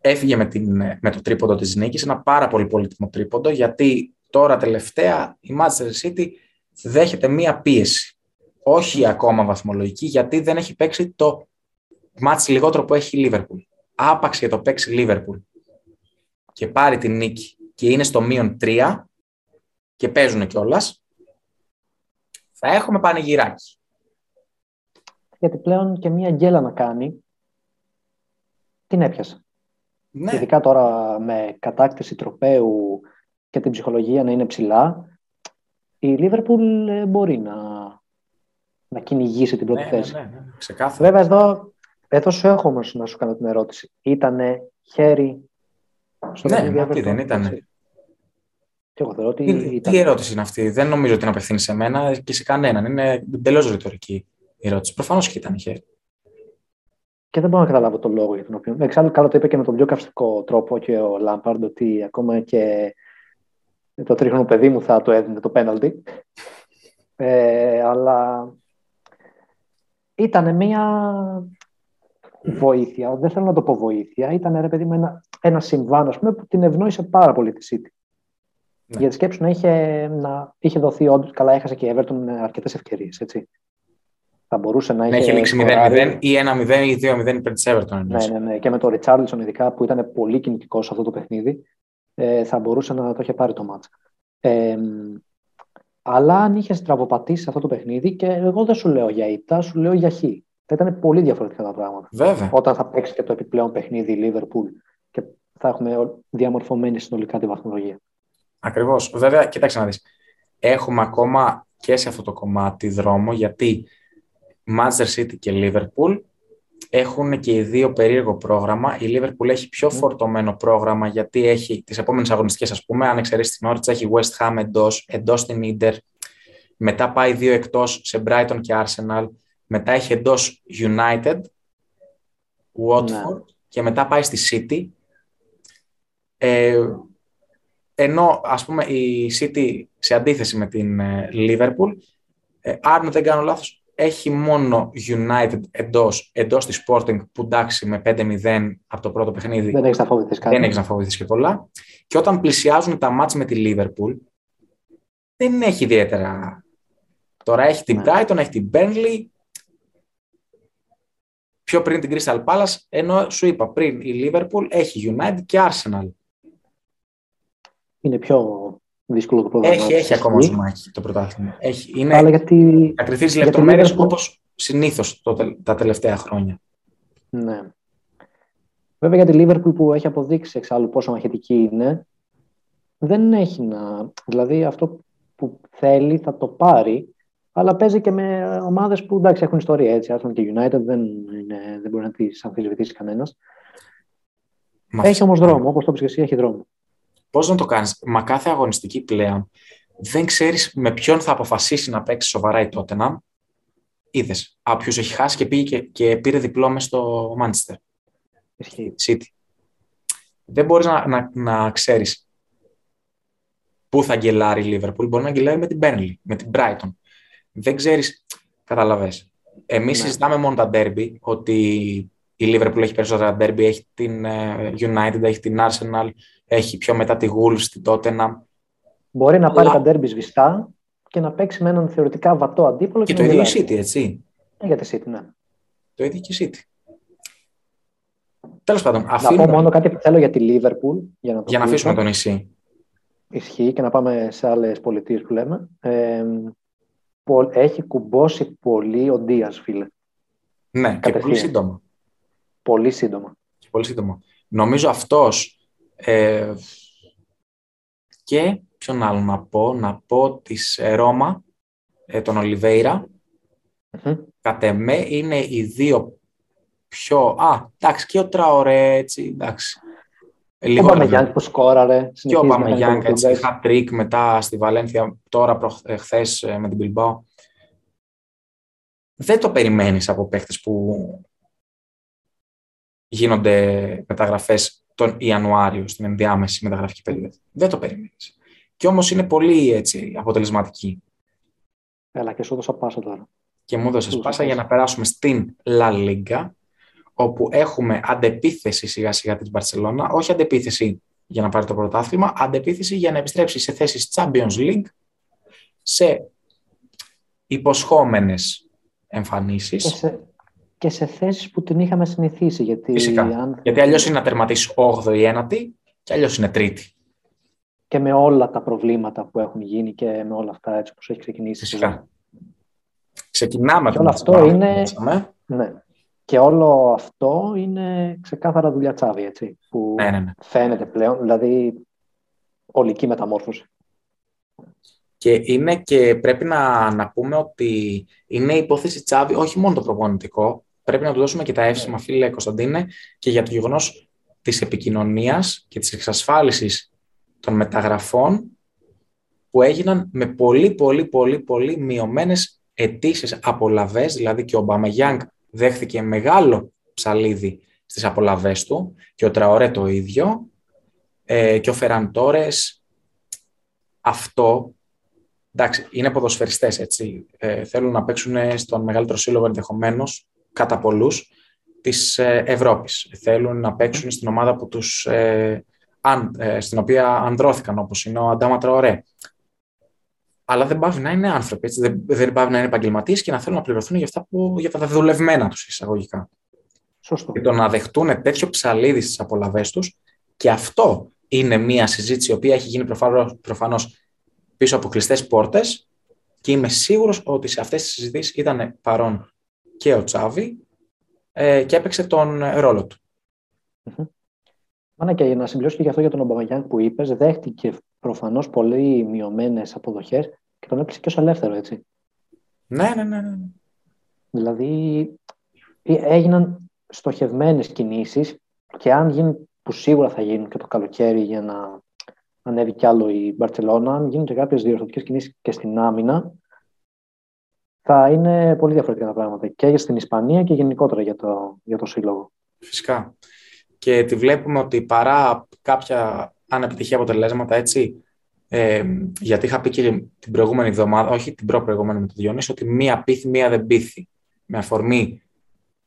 έφυγε με, την, με το τρίποντο της νίκης, ένα πάρα πολύ πολύτιμο τρίποντο, γιατί τώρα τελευταία η Manchester City δέχεται μία πίεση. Όχι ακόμα βαθμολογική, γιατί δεν έχει παίξει το μάτς λιγότερο που έχει η Liverpool. Άπαξ για το παίξει Liverpool και πάρει την νίκη και είναι στο μείον 3 και παίζουν κιόλας. θα έχουμε πανηγυράκι. Γιατί πλέον και μία γκέλα να κάνει, την έπιασε. Ναι. Ειδικά τώρα με κατάκτηση τροπέου και την ψυχολογία να είναι ψηλά, η Λίβερπουλ ε, μπορεί να, να κυνηγήσει την πρώτη ναι, θέση. Ναι, ναι, ναι. Βέβαια εδώ, εδώ σου έχω όμως να σου κάνω την ερώτηση. Ήτανε χέρι στο Ναι, τι δεν ήτανε. Και εγώ θεωρώ ότι τι, ήταν... τι ερώτηση είναι αυτή; Δεν νομίζω ότι είναι απευθύνει σε μένα και σε κανέναν. Είναι εντελώς ρητορική η ερώτηση. Προφανώς και ήταν χέρι. Και δεν μπορώ να καταλάβω τον λόγο για τον οποίο. Εξάλλου, καλά το είπε και με τον πιο καυστικό τρόπο και ο Λάμπαρντ ότι ακόμα και το τρίχρονο παιδί μου θα το έδινε το πέναλτι. Ε, αλλά ήταν μια βοήθεια, δεν θέλω να το πω βοήθεια, ήταν ρε παιδί μου ένα, ένα συμβάν ας πούμε, που την ευνόησε πάρα πολύ τη City. Ναι. Γιατί σκέψου να είχε, να είχε δοθεί όντως. Καλά, έχασε και η Everton αρκετές ευκαιρίες. Θα μπορούσε να είχε. έχει λήξει 0-0 ή 1-0 ή 2-0 υπέρ της Everton. Ναι, ναι, ναι. Και με τον Ριτσάρλσον, ειδικά που ήταν πολύ κινητικός σε αυτό το παιχνίδι, ε, θα μπορούσε να το είχε πάρει το μάτς. Ε, αλλά αν είχες στραβοπατήσει αυτό το παιχνίδι, και εγώ δεν σου λέω για ήττα, σου λέω για χ. Θα ήταν πολύ διαφορετικά τα πράγματα. Βέβαια. Όταν θα παίξει και το επιπλέον παιχνίδι η Liverpool και θα έχουμε διαμορφωμένη συνολικά τη βαθμολογία. Ακριβώς. Βέβαια, κοίταξε να δεις. Έχουμε ακόμα και σε αυτό το κομμάτι δρόμο, γιατί Manchester City και Liverpool έχουν και οι δύο περίεργο πρόγραμμα. Η Liverpool έχει πιο φορτωμένο πρόγραμμα, γιατί έχει τις επόμενες αγωνιστικές, ας πούμε, αν εξαιρέσεις την Όρτσα, έχει West Ham εντός, εντός την Inter. Μετά πάει δύο εκτός σε Brighton και Arsenal. Μετά έχει εντός United, Watford ναι. και μετά πάει στη City. Ε, ενώ ας πούμε η City σε αντίθεση με την ε, Liverpool, ε, αν δεν κάνω λάθος, έχει μόνο United εντός, εντός της Sporting που εντάξει με 5-0 από το πρώτο παιχνίδι. Δεν έχεις να φοβηθείς κάτι. Δεν έχεις να φοβηθείς και πολλά. Και όταν πλησιάζουν τα μάτς με τη Liverpool, δεν έχει ιδιαίτερα. Τώρα έχει την ναι. Brighton, έχει την Burnley, πιο πριν την Crystal Palace, ενώ σου είπα πριν η Liverpool έχει United και Arsenal είναι πιο δύσκολο το πρόγραμμα. Έχει, έχει ακόμα ζουμάκι το πρωτάθλημα. Έχει. Είναι Αλλά γιατί, ακριθείς λεπτομέρειες όπως συνήθως τα τελευταία χρόνια. Ναι. Βέβαια για τη Λίβερπουλ που έχει αποδείξει εξάλλου πόσο μαχητική είναι, δεν έχει να... Δηλαδή αυτό που θέλει θα το πάρει, αλλά παίζει και με ομάδες που εντάξει έχουν ιστορία έτσι, Arsenal και United δεν, είναι, δεν μπορεί να τις αμφισβητήσει κανένας. Έχει όμως δρόμο, όπως το είπες και εσύ, έχει δρόμο πώς να το κάνεις; Μα κάθε αγωνιστική πλέον δεν ξέρεις με ποιον θα αποφασίσει να παίξει σοβαρά η Tottenham. Είδες. Από έχει χάσει και, πήγε και, και πήρε διπλό μες στο Manchester. City. Δεν μπορείς να, να, να ξέρεις πού θα αγγελάρει η Liverpool. Μπορεί να αγγελάρει με την Burnley, με την Brighton. Δεν ξέρεις, καταλαβες. Εμείς ναι. συζητάμε μόνο τα derby, ότι η Liverpool έχει περισσότερα derby, έχει την ε, United, έχει την Arsenal, έχει πιο μετά τη Wolves, την Tottenham. Μπορεί να πάρει τα derby σβηστά και να παίξει με έναν θεωρητικά βατό αντίπολο. Και, και το ίδιο η City, έτσι. Ε, για τη City, ναι. Το ίδιο και η City. Τέλος πάντων, αφήνουμε... Να πω μόνο κάτι που θέλω για τη Liverpool. Για να, για να αφήσουμε το νησί. Ισχύει και να πάμε σε άλλες πολιτείες που λέμε. Ε, έχει κουμπώσει πολύ ο Ντίας, φίλε. Ναι, και πολύ σύντομα. Πολύ σύντομα. Πολύ σύντομα. Νομίζω αυτός ε, και ποιον άλλο να πω, να πω της ε, Ρώμα, ε, τον Ολιβέηρα. Mm-hmm. Κατ' εμέ είναι οι δύο πιο... Α, εντάξει, και ο Τραωρέ, έτσι, εντάξει. Λίγο ο Παμεγιάνγκ που σκόραρε. Και ο Παμεγιάνγκ, έτσι, hat-trick μετά στη Βαλένθια, τώρα χθες με την Bilbao. Δεν το περιμένεις από παίχτες που γίνονται μεταγραφές τον Ιανουάριο στην ενδιάμεση μεταγραφική περίοδο. Δεν το περιμένεις. Και όμως είναι πολύ έτσι, αποτελεσματική. Έλα και σου έδωσα πάσα τώρα. Και μου έδωσες πάσα για να περάσουμε στην La Liga, όπου έχουμε αντεπίθεση σιγά σιγά της Μπαρσελόνα, όχι αντεπίθεση για να πάρει το πρωτάθλημα, αντεπίθεση για να επιστρέψει σε θέσεις Champions League, σε υποσχόμενες εμφανίσεις και σε θέσεις που την είχαμε συνηθίσει. Γιατί, Φυσικά. Αν... γιατί αλλιώς είναι να τερματίσει 8η ή 9η και αλλιώς είναι τρίτη. Και με όλα τα προβλήματα που έχουν γίνει και με όλα αυτά έτσι όπως έχει ξεκινήσει. Φυσικά. Ξεκινάμε και όλο αυτό είναι... Ναι. Και όλο αυτό είναι ξεκάθαρα δουλειά τσάβη, έτσι, που ναι, ναι, ναι. φαίνεται πλέον, δηλαδή ολική μεταμόρφωση. Και είναι και πρέπει να, να πούμε ότι είναι υπόθεση Τσάβη όχι μόνο το προπονητικό, πρέπει να του δώσουμε και τα εύσημα, ναι. φίλε Κωνσταντίνε, και για το γεγονός της επικοινωνίας και της εξασφάλισης των μεταγραφών που έγιναν με πολύ, πολύ, πολύ, πολύ μειωμένες αιτήσεις απολαυέ. Δηλαδή και ο Μπαμεγιάνγκ δέχθηκε μεγάλο ψαλίδι στις απολαυέ του και ο Τραωρέ το ίδιο. Ε, και ο Φεραντόρε αυτό, εντάξει, είναι ποδοσφαιριστές, έτσι. Ε, θέλουν να παίξουν στον μεγαλύτερο σύλλογο ενδεχομένως κατά πολλούς της ε, Ευρώπης. Θέλουν να παίξουν στην ομάδα που τους, ε, αν, ε, στην οποία ανδρώθηκαν, όπως είναι ο Αντάμα Τραωρέ. Αλλά δεν πάβει να είναι άνθρωποι, έτσι. Δεν, δεν πάβει να είναι επαγγελματίες και να θέλουν να πληρωθούν για, αυτά που, για τα δεδουλευμένα τους εισαγωγικά. Σωστό. Και το να δεχτούν τέτοιο ψαλίδι στις απολαυέ τους και αυτό είναι μια συζήτηση η οποία έχει γίνει προφανώς πίσω από κλειστές πόρτες και είμαι σίγουρος ότι σε αυτές τις συζητήσεις ήταν παρόν και ο Τσάβη ε, και έπαιξε τον ρόλο του. Μάνα και για να συμπληρώσω και για αυτό για τον Ομπαμαγιάν που είπες, δέχτηκε προφανώς πολύ μειωμένες αποδοχές και τον έπαιξε και ως ελεύθερο, έτσι. Ναι, ναι, ναι. ναι. Δηλαδή ε, έγιναν στοχευμένες κινήσεις και αν γίνουν, που σίγουρα θα γίνουν και το καλοκαίρι για να ανέβει κι άλλο η Μπαρτσελώνα, αν γίνουν και κάποιες διορθωτικές κινήσεις και στην άμυνα, θα είναι πολύ διαφορετικά τα πράγματα και για στην Ισπανία και γενικότερα για το, για το σύλλογο. Φυσικά. Και τη βλέπουμε ότι παρά κάποια ανεπιτυχία αποτελέσματα, έτσι, ε, γιατί είχα πει και την προηγούμενη εβδομάδα, όχι την προ-προηγούμενη με το Διονύση, ότι μία πίθη, μία δεν πίθη. Με αφορμή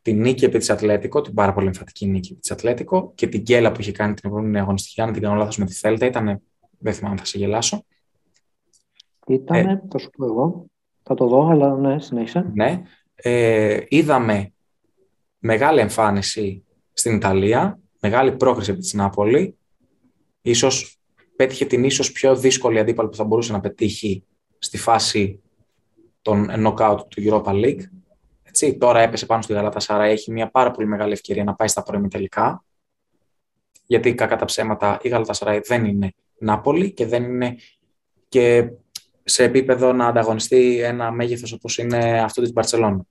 την νίκη επί της Ατλέτικο, την πάρα πολύ εμφαντική νίκη επί της Ατλέτικο και την γκέλα που είχε κάνει την επόμενη αγωνιστική, αν την κάνω λάθος με τη Θέλτα, ήταν. Δεν θυμάμαι, θα σε γελάσω. Ήτανε, ε, θα σου πω εγώ. Θα το δω, αλλά ναι, συνέχισε. Ναι. Ε, είδαμε μεγάλη εμφάνιση στην Ιταλία, μεγάλη πρόκριση επί τη Νάπολη. Ίσως πέτυχε την ίσως πιο δύσκολη αντίπαλη που θα μπορούσε να πετύχει στη φάση των knockout του Europa League. Έτσι, τώρα έπεσε πάνω στη Γαλάτα Σάρα, έχει μια πάρα πολύ μεγάλη ευκαιρία να πάει στα πρώιμη τελικά. Γιατί κακά τα ψέματα η Γαλάτα Σάρα δεν είναι Νάπολη και δεν είναι και σε επίπεδο να ανταγωνιστεί ένα μέγεθος όπως είναι αυτό της μπαρσελονα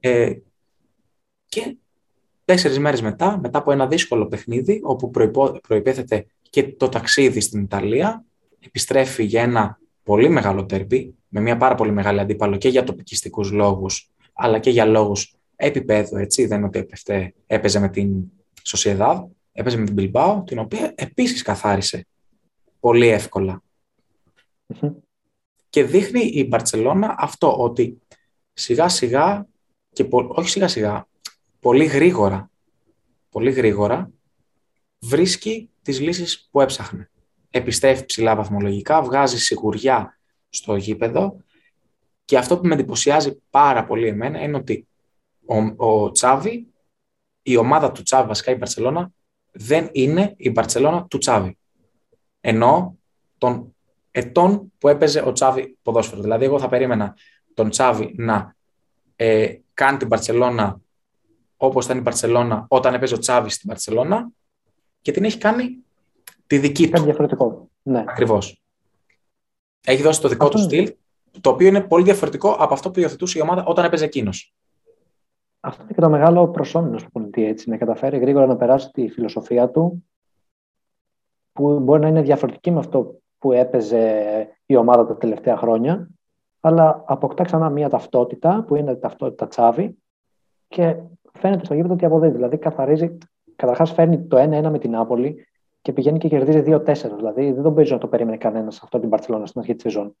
Ε, και τέσσερις μέρες μετά, μετά από ένα δύσκολο παιχνίδι, όπου προϋπέθεται και το ταξίδι στην Ιταλία, επιστρέφει για ένα πολύ μεγάλο τέρπι, με μια πάρα πολύ μεγάλη αντίπαλο και για τοπικιστικούς λόγους, αλλά και για λόγους επίπεδου, έτσι, δεν είναι ότι έπεφτε, έπαιζε με την Σοσιεδάδ, έπαιζε με την Bilbao, την οποία επίσης καθάρισε πολύ Και δείχνει η Μπαρτσελώνα αυτό, ότι σιγά σιγά, και όχι σιγά σιγά, πολύ γρήγορα, πολύ γρήγορα, βρίσκει τις λύσεις που έψαχνε. Επιστρέφει ψηλά βαθμολογικά, βγάζει σιγουριά στο γήπεδο και αυτό που με εντυπωσιάζει πάρα πολύ εμένα είναι ότι ο, ο Τσάβη, η ομάδα του Τσάβη, βασικά η Μπαρσελώνα, δεν είναι η Μπαρσελώνα του Τσάβη. Ενώ των ετών που έπαιζε ο Τσάβη ποδόσφαιρο. Δηλαδή, εγώ θα περίμενα τον Τσάβη να ε, κάνει την Μπαρσελώνα όπως ήταν η Μπαρσελώνα όταν έπαιζε ο Τσάβη στην Μπαρσελώνα και την έχει κάνει τη δική του. Κάτι διαφορετικό. Ναι. Ακριβώς. Έχει δώσει το δικό του στυλ το οποίο είναι πολύ διαφορετικό από αυτό που υιοθετούσε η ομάδα όταν έπαιζε εκείνος. Αυτό είναι και το μεγάλο προσώμενο του πολιτή, έτσι, να καταφέρει γρήγορα να περάσει τη φιλοσοφία του, που μπορεί να είναι διαφορετική με αυτό που έπαιζε η ομάδα τα τελευταία χρόνια, αλλά αποκτά ξανά μια ταυτότητα, που είναι ταυτότητα τσάβη, και φαίνεται στο γήπεδο ότι αποδίδει. Δηλαδή, καθαρίζει, καταρχάς φέρνει το 1-1 με την Νάπολη και πηγαίνει και κερδίζει 2-4. Δηλαδή, δεν τον παίζει να το περίμενε κανένας αυτό την Παρσελόνα στην αρχή της σεζόν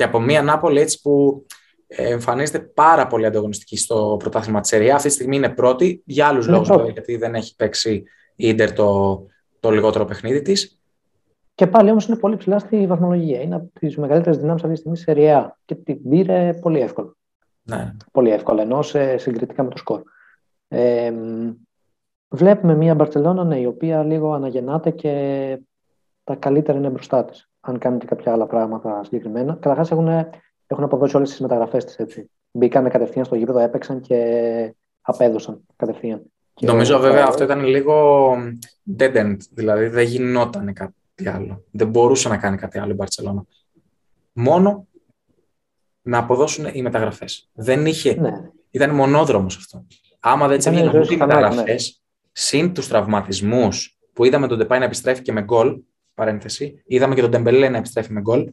και από μια Νάπολη έτσι που εμφανίζεται πάρα πολύ ανταγωνιστική στο πρωτάθλημα της Ερυά. Αυτή τη στιγμή είναι πρώτη για άλλους λόγους, γιατί δεν έχει παίξει η Ιντερ το, το λιγότερο παιχνίδι της. Και πάλι όμως είναι πολύ ψηλά στη βαθμολογία. Είναι από τις μεγαλύτερες δυνάμεις αυτής της στιγμής σε Ερυά και την πήρε πολύ εύκολα. Ναι. Πολύ εύκολα, ενώ σε, συγκριτικά με το σκορ. Ε, βλέπουμε μια Μπαρσελόνα ναι, η οποία λίγο αναγεννάται και τα καλύτερα είναι μπροστά της αν κάνετε κάποια άλλα πράγματα συγκεκριμένα. Καταρχάς έχουν, έχουν αποδώσει όλες τις μεταγραφές της. Μπήκαν κατευθείαν στο γήπεδο, έπαιξαν και απέδωσαν κατευθείαν. Νομίζω και βέβαια αυτό ήταν λίγο dead end, δηλαδή δεν γινόταν κάτι άλλο. Δεν μπορούσε να κάνει κάτι άλλο η Μπαρσελόνα. Μόνο να αποδώσουν οι μεταγραφές. Δεν είχε. Ναι. Ήταν μονόδρομος αυτό. Άμα δεν έτσι έγιναν οι μεταγραφέ, ναι. συν τους τραυματισμούς που είδαμε τον Ντεπάι να επιστρέφει και με γκολ, παρένθεση. Είδαμε και τον Ντεμπελέ να επιστρέφει με γκολ.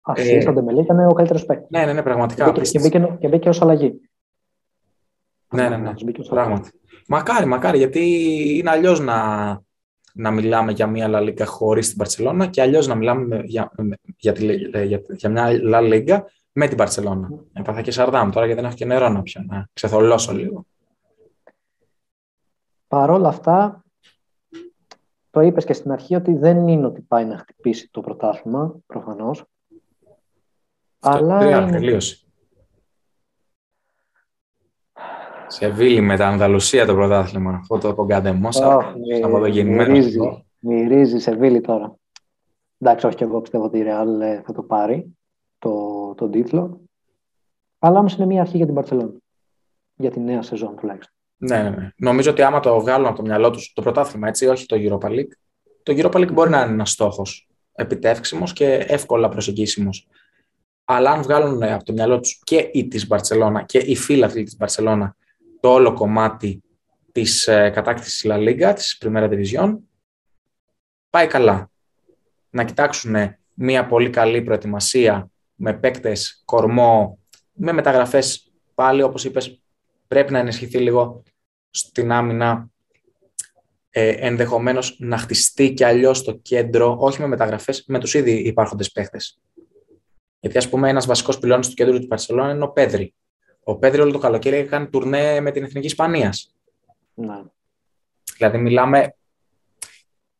Α, ε, τον Ντεμπελέ ήταν ο καλύτερος παίκτης. Ναι, ναι, ναι, πραγματικά. Και, και, μπήκε, και μπήκε ως αλλαγή. Ναι, ναι, ναι. Πράγματι. Μακάρι, μακάρι, γιατί είναι αλλιώς να, να μιλάμε για μια La Liga χωρίς την Παρσελώνα και αλλιώς να μιλάμε για, για, για, για μια La Liga με την Παρσελώνα. Έπαθα και Σαρδάμ τώρα γιατί δεν έχω και νερό να πιω, να ξεθολώσω λίγο. Παρ' όλα αυτά, το είπες και στην αρχή ότι δεν είναι ότι πάει να χτυπήσει το πρωτάθλημα, προφανώς. αλλά είναι... Σε βίλη με τα Ανδαλουσία το πρωτάθλημα. Αυτό το κογκαντεμό από το γεννημένο. Μυρίζει σε βίλη τώρα. Εντάξει, όχι και εγώ πιστεύω ότι η Real ε, θα το πάρει το, τον τίτλο. Αλλά όμω είναι μια αρχή για την Παρσελόνη. Για τη νέα σεζόν τουλάχιστον. Ναι, ναι, ναι. Νομίζω ότι άμα το βγάλουν από το μυαλό τους το πρωτάθλημα, έτσι, όχι το Europa League, το Europa League μπορεί να είναι ένας στόχος επιτεύξιμος και εύκολα προσεγγίσιμος. Αλλά αν βγάλουν από το μυαλό τους και η της Μπαρσελόνα και οι φίλοι της Μπαρσελόνα το όλο κομμάτι της ε, κατάκτησης La Liga, της Primera Division, πάει καλά. Να κοιτάξουν μια πολύ καλή προετοιμασία με παίκτες, κορμό, με μεταγραφές πάλι, όπως είπες, πρέπει να ενισχυθεί λίγο στην άμυνα, ε, ενδεχομένως να χτιστεί και αλλιώς το κέντρο, όχι με μεταγραφές, με τους ήδη υπάρχοντες παίκτες. Γιατί, ας πούμε, ένας βασικός πυλώνας του κέντρου του Παρσελόνα είναι ο Πέδρη. Ο Πέδρη όλο το καλοκαίρι έκανε τουρνέ με την Εθνική Ισπανίας. Ναι. Δηλαδή, μιλάμε.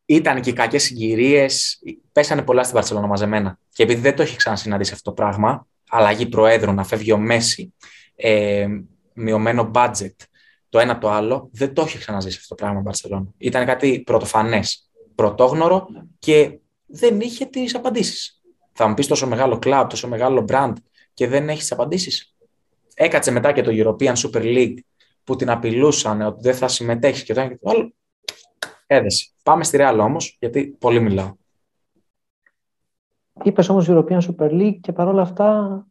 Ήταν και κακές συγκυρίες. Πέσανε πολλά στην Παρσελόνα μαζεμένα. Και επειδή δεν το έχει ξανασυναντήσει αυτό το πράγμα, αλλαγή προέδρου, να φεύγει ο Μέση, ε, μειωμένο budget, το ένα το άλλο, δεν το έχει ξαναζήσει αυτό το πράγμα η Μπαρσελόνα. Ήταν κάτι πρωτοφανές, πρωτόγνωρο και δεν είχε τις απαντήσεις. Θα μου πεις τόσο μεγάλο κλαμπ, τόσο μεγάλο brand και δεν έχεις τις απαντήσεις. Έκατσε μετά και το European Super League που την απειλούσαν ότι δεν θα συμμετέχει και το ένα και το άλλο. Έδεσε. Πάμε στη Real όμως, γιατί πολύ μιλάω. Είπες όμως European Super League και παρόλα αυτά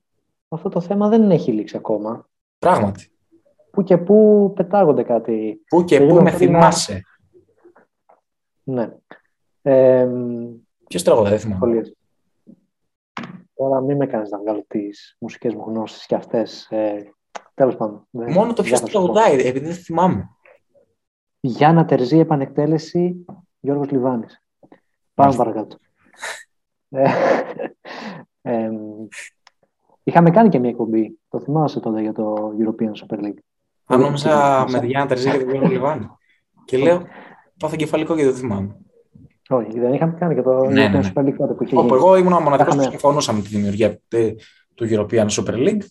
αυτό το θέμα δεν έχει λήξει ακόμα. Πράγματι. Πού και πού πετάγονται κάτι. Πού και πού με θυμάσαι. Ναι. Ε, Ποιος τραγουδάει, δεν θυμάμαι. Τώρα μην με κάνεις να βγάλω τις μουσικές μου γνώσεις και αυτές. Ε, Τέλος πάντων. Μόνο το ποιο τραγουδάει, επειδή δεν θυμάμαι. Γιάννα Τερζή, επανεκτέλεση Γιώργος Λιβάνης. Πάμε παρακάτω. Ε, ε, είχαμε κάνει και μια εκπομπή, το θυμάσαι τότε για το European Super League; Αν νόμιζα με τη Γιάννα Τερζή και τον Γιώργο Λιβάνη. Και λέω, πάθω κεφαλικό και δεν θυμάμαι. Όχι, δεν είχαμε κάνει και το ναι, ναι, ναι. Super League τότε που είχε Όπου εγώ ήμουν ο μοναδικός που συμφωνούσα με τη δημιουργία του European Super League.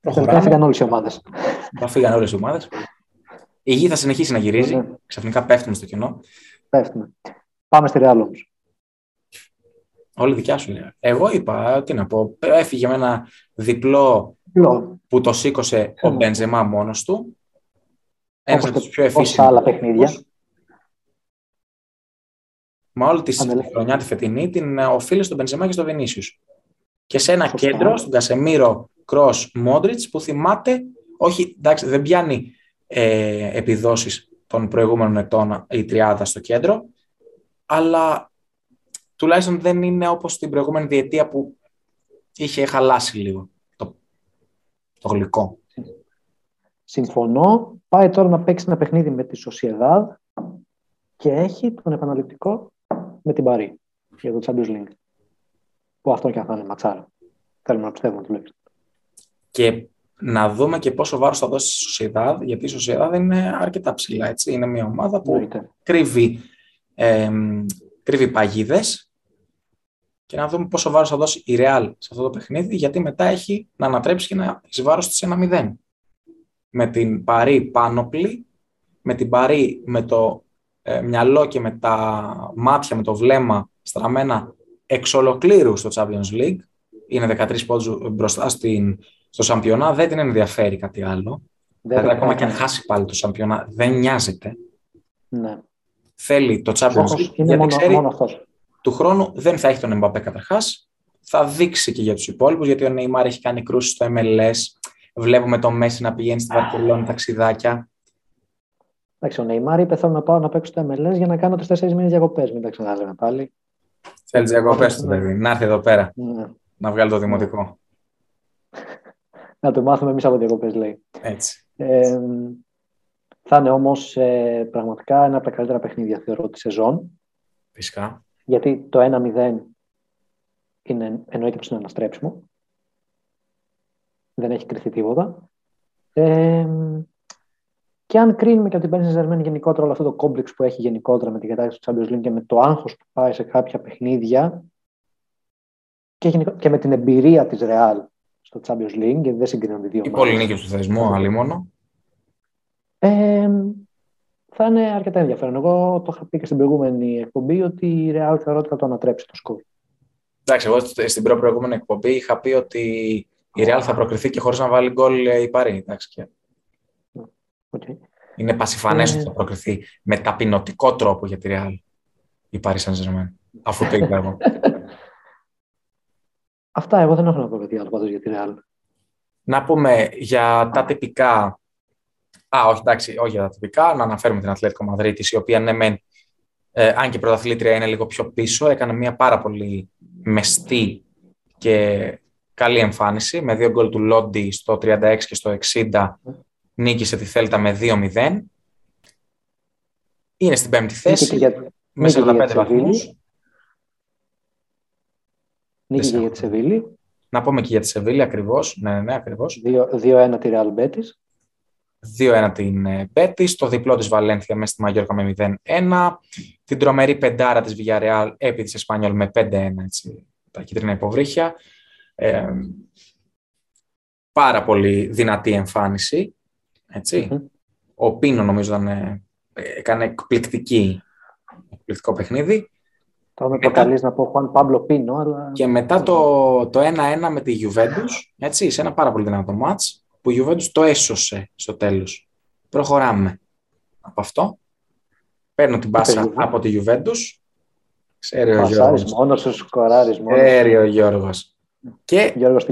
Προχωράμε. Φύγαν όλες οι ομάδες. Φύγαν όλες οι ομάδες. Η γη θα συνεχίσει να γυρίζει. Ναι. Ξαφνικά πέφτουμε στο κενό. Πέφτουμε. Πάμε στη Real όμως. Όλη δικιά σου λέει. Εγώ είπα, τι να πω, έφυγε με ένα διπλό που το σήκωσε ο Μπεντζεμά μόνος του. Ένας από τους πιο εφήσιμου. άλλα παιχνίδια. Μα όλη τη χρονιά τη φετινή την οφείλει στον Μπενζεμά και στο Βενίσιου. Και σε ένα κέντρο, στον Κασεμίρο Κρό Μόντριτ, που θυμάται, όχι, εντάξει, δεν πιάνει ε, επιδόσεις των προηγούμενων ετών η τριάδα στο κέντρο, αλλά τουλάχιστον δεν είναι όπως την προηγούμενη διετία που είχε χαλάσει λίγο το, το γλυκό. Συμφωνώ. Πάει τώρα να παίξει ένα παιχνίδι με τη Σοσιεδάδ και έχει τον επαναληπτικό με την Παρή για το Champions League. Που αυτό και αυτό είναι ματσάρα. Θέλουμε να πιστεύουμε τουλάχιστον. Και να δούμε και πόσο βάρος θα δώσει η Σοσιαδάδ, γιατί η Σοσιαδάδ είναι αρκετά ψηλά. Έτσι. Είναι μια ομάδα που κρύβει, ε, κρύβει παγίδες και να δούμε πόσο βάρος θα δώσει η Ρεάλ σε αυτό το παιχνίδι, γιατί μετά έχει να ανατρέψει και να εις βάρος της 1-0. Με την Παρή πάνωπλη, με την Παρή με το ε, μυαλό και με τα μάτια, με το βλέμμα στραμμένα εξ ολοκλήρου στο Champions League. Είναι 13 πόντους μπροστά στην στο Σαμπιονά δεν την ενδιαφέρει κάτι άλλο. Δεν δηλαδή, ακόμα και αν χάσει πάλι το Σαμπιονά, δεν νοιάζεται. Ναι. Θέλει το Champions League, γιατί μόνο, ξέρει μόνο του χρόνου δεν θα έχει τον Εμπαπέ καταρχάς. Θα δείξει και για τους υπόλοιπους, γιατί ο Νεϊμάρ έχει κάνει κρούσεις στο MLS. Βλέπουμε το Μέση να πηγαίνει στη Βαρκελόνη ταξιδάκια. Εντάξει, ο Νεϊμάρ είπε: Θέλω να πάω να παίξω στο MLS για να κάνω τις τέσσερις μήνες διακοπές. Μην τα ξαναλέμε πάλι. Θέλεις διακοπές του παιδί, να έρθει εδώ πέρα. Ναι. Να βγάλει το δημοτικό να το μάθουμε εμείς από διακοπές, λέει. Έτσι. Ε, Θα είναι όμως ε, πραγματικά ένα από τα καλύτερα παιχνίδια θεωρώ της σεζόν. Φυσικά. Γιατί το 1-0 είναι, εννοείται πως είναι αναστρέψιμο. Δεν έχει κρυθεί τίποτα. Ε, και αν κρίνουμε και από την Paris saint γενικότερα όλο αυτό το κόμπλεξ που έχει γενικότερα με την κατάσταση του Champions League και με το άγχος που πάει σε κάποια παιχνίδια και, και με την εμπειρία της Real στο Champions League, γιατί δεν συγκρίνονται οι δύο Η πολυνίκη του θεσμού, άλλη μόνο. Ε, θα είναι αρκετά ενδιαφέρον. Εγώ το είχα πει και στην προηγούμενη εκπομπή ότι η Real θεωρώ ότι θα το ανατρέψει το σκορ. Εντάξει, εγώ στην προηγούμενη εκπομπή είχα πει ότι η Real θα προκριθεί και χωρίς να βάλει γκολ η Παρή. Εντάξει, Okay. Είναι πασιφανές ότι θα προκριθεί με ταπεινωτικό τρόπο για τη Real η Paris Saint-Germain. Αφού το είπα εγώ. Αυτά εγώ δεν έχω να πω κάτι άλλο για τη Real. Να πούμε για τα τυπικά. Α, όχι, εντάξει, όχι για τα τυπικά. Να αναφέρουμε την Ατλέτικο Μαδρίτη, η οποία ναι, μεν, ε, αν και η πρωταθλήτρια είναι λίγο πιο πίσω, έκανε μια πάρα πολύ μεστή και καλή εμφάνιση με δύο γκολ του Λόντι στο 36 και στο 60 νίκησε τη Θέλτα με 2-0. Είναι στην πέμπτη θέση για, με 45 βαθμούς. Νίκη για τη Σεβίλη. Να πούμε και για τη Σεβίλη ακριβώς. Ναι, ναι, ακριβώς. 2-1 τη Real Betis. 2-1 την Betis, το διπλό της Βαλένθια μέσα στη Μαγιόρκα με 0-1, την τρομερή πεντάρα της Villarreal επί της Εσπανιόλ με 5-1, έτσι, τα κίτρινα υποβρύχια. Ε, πάρα πολύ δυνατή εμφάνιση ετσι Ο Πίνο νομίζω ήταν, ε, έκανε εκπληκτική, εκπληκτικό παιχνίδι. Τώρα με προκαλείς να πω Χουάν Πάμπλο Πίνο, αλλά... Και μετά το, το 1-1 με τη Juventus, έτσι, σε ένα πάρα πολύ δυνατό μάτς, που η Juventus το έσωσε στο τέλος. Προχωράμε από αυτό. Παίρνω την πάσα από τη Juventus. Ξέρει ο Γιώργος. μόνος σου, σκοράρεις μόνος Ξέρει ο Γιώργος. Και Γιώργος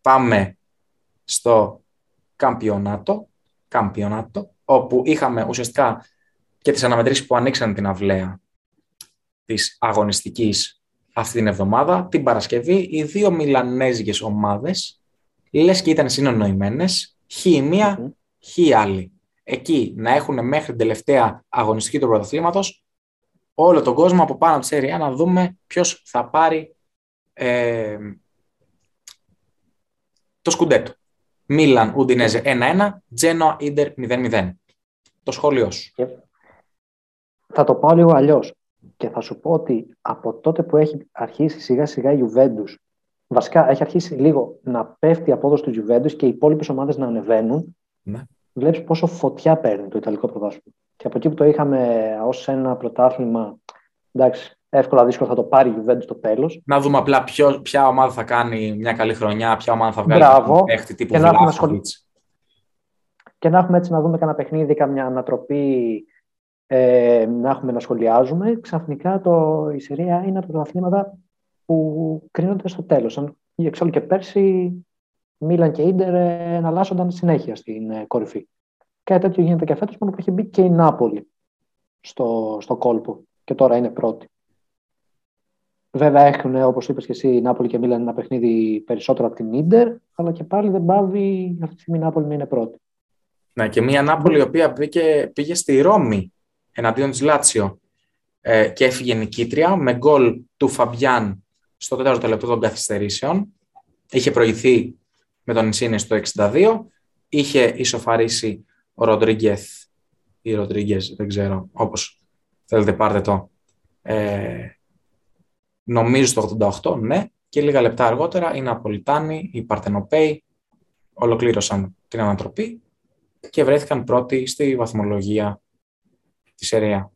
πάμε στο καμπιονάτο, καμπιονάτο, όπου είχαμε ουσιαστικά και τις αναμετρήσεις που ανοίξαν την αυλαία της αγωνιστικής αυτή την εβδομάδα, την Παρασκευή, οι δύο μιλανέζικες ομάδες, λες και ήταν συνονοημένες, χ η μία, χ η άλλη. Εκεί να έχουν μέχρι την τελευταία αγωνιστική του πρωταθλήματος όλο τον κόσμο από πάνω της σέρια να δούμε ποιος θα πάρει ε, το σκουντέτο. Μίλαν Ουντινέζε 1-1, Τζένοα Ίντερ 0-0. Το σχόλιο σου. Θα το πάω λίγο αλλιώς. Και θα σου πω ότι από τότε που έχει αρχίσει σιγά σιγά η Juventus, βασικά έχει αρχίσει λίγο να πέφτει η απόδοση του Juventus και οι υπόλοιπες ομάδες να ανεβαίνουν, ναι. βλέπεις πόσο φωτιά παίρνει το Ιταλικό πρωτάθλημα. Και από εκεί που το είχαμε ως ένα πρωτάθλημα, εντάξει, εύκολα δύσκολα θα το πάρει η Juventus στο τέλος. Να δούμε απλά ποιο, ποια ομάδα θα κάνει μια καλή χρονιά, ποια ομάδα θα βγάλει Μπράβο. παίχτη τύπου και να, έχουμε και να έχουμε έτσι να δούμε κανένα παιχνίδι, καμιά ανατροπή, ε, να έχουμε να σχολιάζουμε. Ξαφνικά το, η Σερία είναι από τα αθλήματα που κρίνονται στο τέλος. Εξάλλου και πέρσι Μίλαν και Ίντερ ε, εναλλάσσονταν συνέχεια στην ε, κορυφή. Κάτι τέτοιο γίνεται και φέτος μόνο που έχει μπει και η Νάπολη στο, στο κόλπο και τώρα είναι πρώτη. Βέβαια έχουν, όπως είπες και εσύ, η Νάπολη και Μίλαν ένα παιχνίδι περισσότερο από την ντερ, αλλά και πάλι δεν πάβει αυτή τη στιγμή η Νάπολη να είναι πρώτη. Ναι, και μια Νάπολη η οποία πήγε, πήγε στη Ρώμη εναντίον της Λάτσιο ε, και έφυγε νικήτρια με γκολ του Φαμπιάν στο τέταρτο λεπτό των καθυστερήσεων. Είχε προηγηθεί με τον Ισίνε στο 62. Είχε ισοφαρίσει ο Ροντρίγκεθ ή Ροντρίγκες, δεν ξέρω, όπως θέλετε πάρτε το. Ε, Νομίζω στο 88, ναι. Και λίγα λεπτά αργότερα οι Ναπολιτάνοι, οι Παρτενοπαίοι ολοκλήρωσαν την ανατροπή και βρέθηκαν πρώτοι στη βαθμολογία της ΣΕΡΕΑ.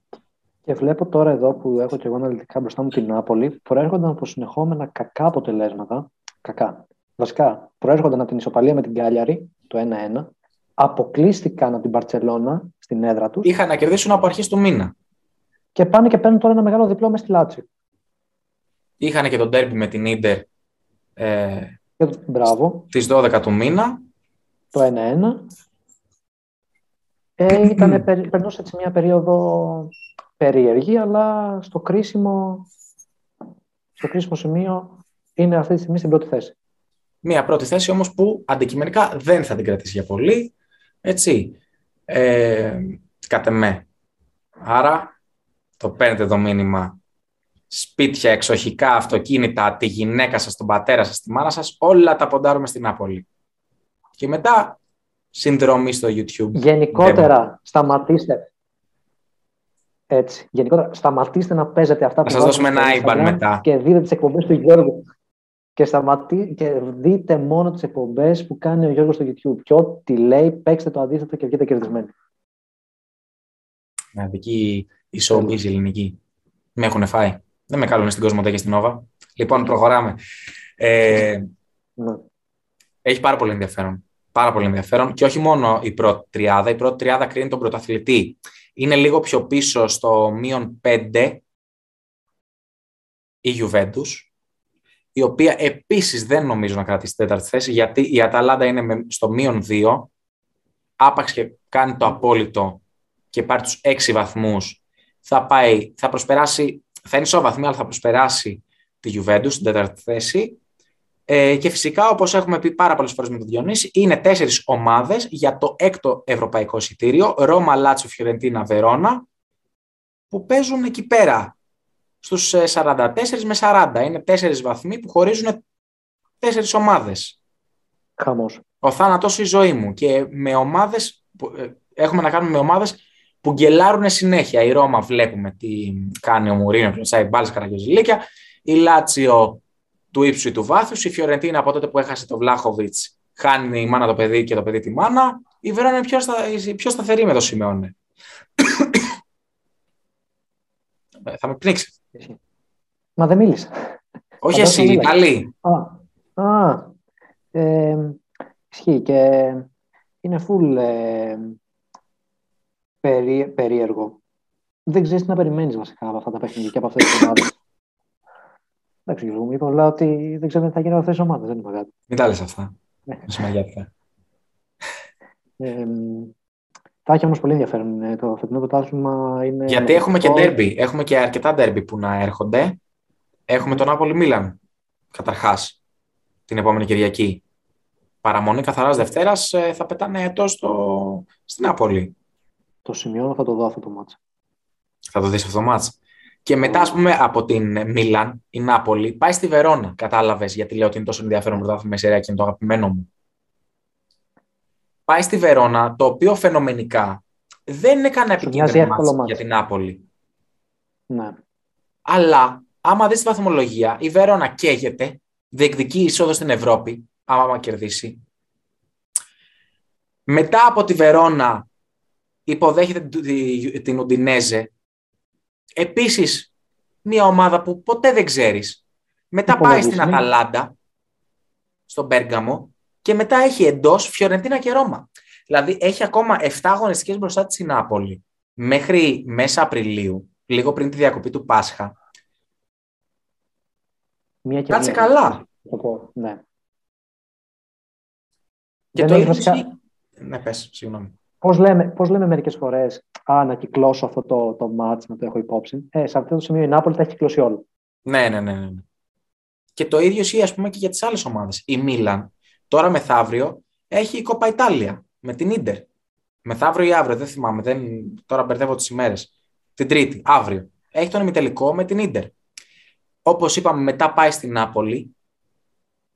Και βλέπω τώρα εδώ που έχω και εγώ αναλυτικά μπροστά μου την Νάπολη, προέρχονταν από συνεχόμενα κακά αποτελέσματα. Κακά. Βασικά, προέρχονταν από την ισοπαλία με την Κάλιαρη, το 1-1. Αποκλείστηκαν από την Παρσελώνα στην έδρα τους. Είχαν να κερδίσουν από αρχή του μήνα. Και πάνε και παίρνουν τώρα ένα μεγάλο διπλό με στη Λάτσι. Είχαν και τον τέρπι με την Ίντερ ε, Μπράβο. στις 12 του μήνα. Το 1-1. Ε, ήταν, περνούσε έτσι μια περίοδο περίεργη, αλλά στο κρίσιμο, στο κρίσιμο σημείο είναι αυτή τη στιγμή στην πρώτη θέση. Μια πρώτη θέση όμως που αντικειμενικά δεν θα την κρατήσει για πολύ. Έτσι. Ε, κατ' εμέ. Άρα, το παίρνετε το μήνυμα σπίτια, εξοχικά, αυτοκίνητα, τη γυναίκα σας, τον πατέρα σας, τη μάνα σας, όλα τα ποντάρουμε στην Νάπολη. Και μετά συνδρομή στο YouTube. Γενικότερα, σταματήστε. Έτσι. Γενικότερα, σταματήστε να παίζετε αυτά που Να σας δώσουμε ένα IBAN μετά. Και δείτε τις εκπομπές του Γιώργου. Και, σταματή... και δείτε μόνο τις εκπομπές που κάνει ο Γιώργος στο YouTube. Και ό,τι λέει, παίξτε το αντίθετο και βγείτε κερδισμένοι. Μια δική η showbiz ελληνική. Με έχουν φάει. Δεν με καλούν στην Κοσμοτέ και στην Όβα. Λοιπόν, προχωράμε. Ε, ναι. Έχει πάρα πολύ ενδιαφέρον. Πάρα πολύ ενδιαφέρον. Και όχι μόνο η πρώτη τριάδα. Η πρώτη τριάδα κρίνει τον πρωταθλητή. Είναι λίγο πιο πίσω στο μείον 5 η Juventus, η οποία επίσης δεν νομίζω να κρατήσει τέταρτη θέση, γιατί η Αταλάντα είναι στο μείον 2, άπαξ και κάνει το απόλυτο και πάρει τους 6 βαθμούς, θα, πάει, θα προσπεράσει θα είναι ισοβαθμία, αλλά θα προσπεράσει τη Juventus στην τέταρτη θέση. Ε, και φυσικά, όπως έχουμε πει πάρα πολλές φορές με τον Διονύση, είναι τέσσερις ομάδες για το έκτο ευρωπαϊκό εισιτήριο. Ρώμα, Λάτσο, Φιωρεντίνα, Βερόνα, που παίζουν εκεί πέρα στους 44 ε, με 40. Είναι τέσσερις βαθμοί που χωρίζουν τέσσερις ομάδες. Χαμός. Ο θάνατος η ζωή μου. Και με ομάδες. Ε, έχουμε να κάνουμε με ομάδες που γκελάρουν συνέχεια. Η Ρώμα βλέπουμε τι κάνει ο Μουρίνο, πλησάει μπάλε καραγκιόζηλίκια. Η Λάτσιο του ύψου ή του βάθους. Η Φιωρεντίνα από τότε που έχασε το Βλάχοβιτς χάνει η μάνα το παιδί και το παιδί τη μάνα. Η Βερόνα είναι πιο, στα, πιο σταθερή με το Σιμεώνε. Ε, θα με πνίξεις. Μα δεν μίλησε. Όχι εσύ, η Ιταλή. Α, α ε, ισχύει και είναι full ε, περί, περίεργο. Δεν ξέρεις τι να περιμένεις βασικά από αυτά τα παιχνίδια και από αυτές τις ομάδες. Εντάξει, Γιώργο, μου είπα ότι δεν ξέρω τι θα γίνει από αυτές τι ομάδες. Δεν είπα κάτι. Μην τα λες αυτά. Ναι. ε, θα έχει όμως πολύ ενδιαφέρον. Ε, το φετινό πρωτάθλημα είναι. Γιατί έχουμε και ντέρμπι. Έχουμε και αρκετά ντέρμπι που να έρχονται. Έχουμε τον Άπολη Μίλαν. Καταρχάς, την επόμενη Κυριακή. Παραμονή καθαράς Δευτέρας ε, θα πετάνε έτος στο... στην Άπολη. Το σημειώνω, θα το δω αυτό το μάτς. Θα το δεις αυτό το μάτς. Και μετά, ας πούμε, από την Μίλαν, η Νάπολη, πάει στη Βερόνα. Κατάλαβες γιατί λέω ότι είναι τόσο ενδιαφέρον πρωτάθλημα η σειρά και είναι το αγαπημένο μου. Πάει στη Βερόνα, το οποίο φαινομενικά δεν είναι κανένα επικίνδυνο μάτς για την Νάπολη. Ναι. Αλλά, άμα δεις τη βαθμολογία, η Βερόνα καίγεται, διεκδικεί εισόδο στην Ευρώπη, άμα κερδίσει. Μετά από τη Βερόνα υποδέχεται την Ουντινέζε. Επίσης, μια ομάδα που ποτέ δεν ξέρεις. Μετά πάει στην Αταλάντα, στον Πέργαμο και μετά έχει εντός Φιωρεντίνα και Ρώμα. Δηλαδή έχει ακόμα 7 αγωνιστικές μπροστά της η Νάπολη μέχρι μέσα Απριλίου, λίγο πριν τη διακοπή του Πάσχα. Μια Κάτσε καλά. Ναι. Και το ίδιο... Ναι, πες, συγγνώμη. Πώς λέμε, πώς λέμε μερικές φορές, α, να κυκλώσω αυτό το, το match, να το έχω υπόψη. Ε, σε αυτό το σημείο η Νάπολη τα έχει κυκλώσει όλο. Ναι, ναι, ναι, ναι. Και το ίδιο ισχύει, ας πούμε, και για τις άλλες ομάδες. Η Μίλαν, τώρα μεθαύριο, έχει η Κόπα Ιτάλια με την Ίντερ. Μεθαύριο ή αύριο, δεν θυμάμαι, δεν... τώρα μπερδεύω τις ημέρες. Την Τρίτη, αύριο. Έχει τον ημιτελικό με την Ίντερ. Όπως είπαμε, μετά πάει στην Νάπολη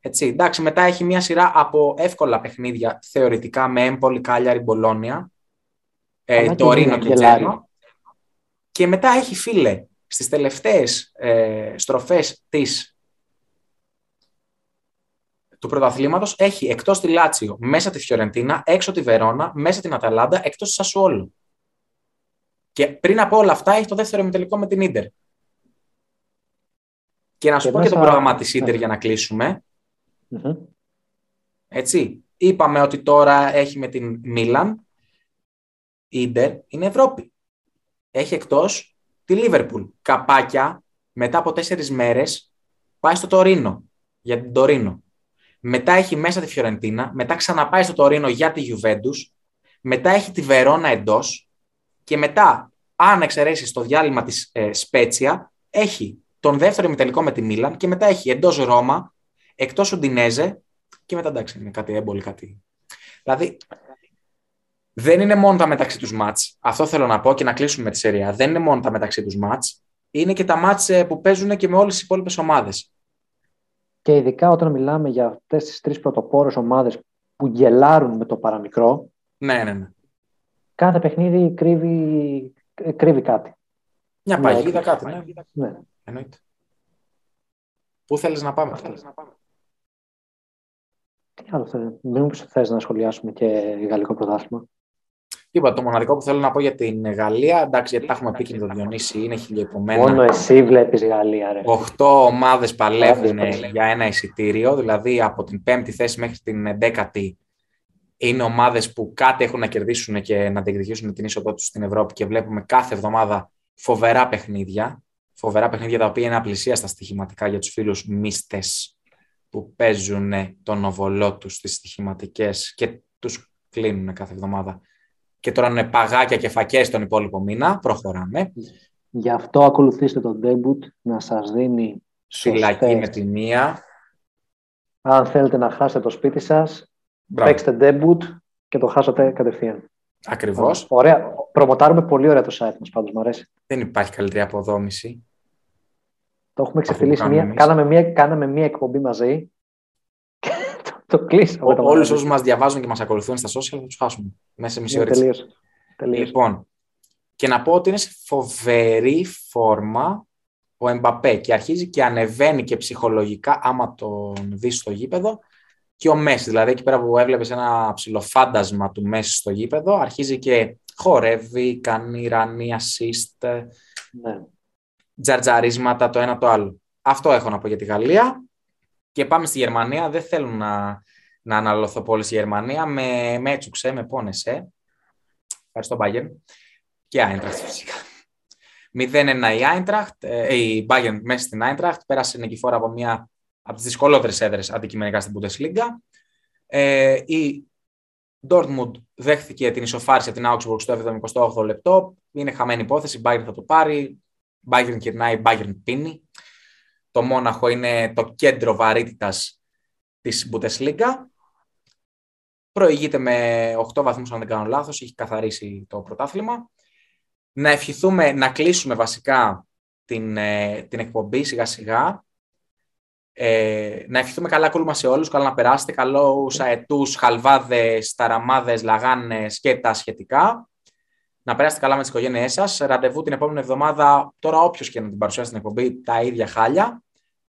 έτσι, εντάξει, μετά έχει μια σειρά από εύκολα παιχνίδια θεωρητικά με έμπολη, Κάλιαρη, Μπολόνια, ε, το Ρήνο και Τζένο. Και μετά έχει φίλε στις τελευταίες ε, στροφές της, του πρωταθλήματος έχει εκτός τη Λάτσιο, μέσα τη Φιωρεντίνα, έξω τη Βερόνα, μέσα την Αταλάντα, εκτός της Σασουόλου. Και πριν από όλα αυτά έχει το δεύτερο ημιτελικό με την Ίντερ. Και να σου πω και το πρόγραμμα της Ίντερ για να κλείσουμε. Έτσι. Είπαμε ότι τώρα έχει με την Μίλαν, Ίντερ, είναι Ευρώπη. Έχει εκτός τη Λίβερπουλ. Καπάκια, μετά από τέσσερις μέρες, πάει στο Τωρίνο, για την Τωρίνο. Μετά έχει μέσα τη Φιωρεντίνα, μετά ξαναπάει στο Τωρίνο για τη Γιουβέντους, μετά έχει τη Βερόνα εντός και μετά, αν εξαιρέσεις το διάλειμμα της ε, Σπέτσια, έχει τον δεύτερο ημιτελικό με τη Μίλαν και μετά έχει εντός Ρώμα, εκτός Ουντινέζε και μετά εντάξει, είναι κάτι έμπολη, κάτι. Δηλαδή, δεν είναι μόνο τα μεταξύ τους μάτς. Αυτό θέλω να πω και να κλείσουμε με τη σειρά. Δεν είναι μόνο τα μεταξύ τους μάτς. Είναι και τα μάτς ε, που παίζουν και με όλες τις υπόλοιπες ομάδες. Και ειδικά όταν μιλάμε για αυτές τις τρεις πρωτοπόρες ομάδες που γελάρουν με το παραμικρό. Ναι, ναι, ναι. Κάθε παιχνίδι κρύβει, κρύβει κάτι. Μια παγίδα, κάτι. Ναι. ναι. Εννοείται. Πού θέλεις να πάμε. Θέλεις να πάμε. Τι άλλο θέλεις. Μην θες να σχολιάσουμε και γαλλικό πρωτάθλημα. Τίποτα. Το μοναδικό που θέλω να πω για την Γαλλία, εντάξει, γιατί τα έχουμε πει και το Διονύση, είναι χιλιοϊπωμένα. Μόνο εσύ βλέπεις Γαλλία, ρε. Οχτώ ομάδες παλεύουν για ένα εισιτήριο, δηλαδή από την πέμπτη θέση μέχρι την δέκατη είναι ομάδες που κάτι έχουν να κερδίσουν και να διεκδικήσουν την είσοδό τους στην Ευρώπη και βλέπουμε κάθε εβδομάδα φοβερά παιχνίδια. Φοβερά παιχνίδια τα οποία είναι απλησίαστα στοιχηματικά για τους φίλους μίστε που παίζουν τον οβολό τους στις στοιχηματικές και τους κλείνουν κάθε εβδομάδα και τώρα είναι παγάκια και φακές τον υπόλοιπο μήνα. Προχωράμε. Γι' αυτό ακολουθήστε τον debut να σας δίνει Φυλακή με τη μία. Αν θέλετε να χάσετε το σπίτι σας, Μπράβο. παίξτε debut και το χάσατε κατευθείαν. Ακριβώς. Ωραία. Προμοτάρουμε πολύ ωραία το site μας πάντως, μου αρέσει. Δεν υπάρχει καλύτερη αποδόμηση. Το έχουμε ξεφυλίσει. Μία, κάναμε, μία, κάναμε μία εκπομπή μαζί το κλείσαμε. Όλους όσους μας διαβάζουν και μας ακολουθούν στα social θα τους χάσουμε μέσα σε μισή ώρα. Τελείωσε. Λοιπόν, και να πω ότι είναι σε φοβερή φόρμα ο Εμπαπέ και αρχίζει και ανεβαίνει και ψυχολογικά άμα τον δεις στο γήπεδο και ο Μέση. Δηλαδή εκεί πέρα που έβλεπες ένα ψηλοφάντασμα του Μέση στο γήπεδο, αρχίζει και χορεύει, κάνει ρανή, assist, ναι. Τζαρτζαρίσματα το ένα το άλλο. Αυτό έχω να πω για τη Γαλλία. Και πάμε στη Γερμανία. Δεν θέλω να, να αναλωθώ πολύ στη Γερμανία. Με, με έτσουξε, με πόνεσε. Ευχαριστώ, Bayern. Και Άιντραχτ φυσικά. 0-1 η Άιντραχτ, ε, η Bayern μέσα στην Άιντραχτ. Πέρασε νικηφόρα από μια από τις δυσκολότερες έδρες αντικειμενικά στην Bundesliga. Ε, η Dortmund δέχθηκε την ισοφάριση από την Augsburg στο 78 λεπτό. Είναι χαμένη υπόθεση. Η Bayern θα το πάρει. Bayern κυρνάει, η Bayern πίνει. Το Μόναχο είναι το κέντρο βαρύτητας της Bundesliga. Προηγείται με 8 βαθμούς, αν δεν κάνω λάθος, έχει καθαρίσει το πρωτάθλημα. Να ευχηθούμε, να κλείσουμε βασικά την, ε, την εκπομπή σιγά σιγά. Ε, να ευχηθούμε καλά κούλμα σε όλους, καλά να περάσετε, καλό αετούς, χαλβάδες, ταραμάδες, λαγάνες και τα σχετικά. Να περάσετε καλά με τις οικογένειές σας. Ραντεβού την επόμενη εβδομάδα, τώρα όποιος και να την παρουσιάσει στην εκπομπή, τα ίδια χάλια.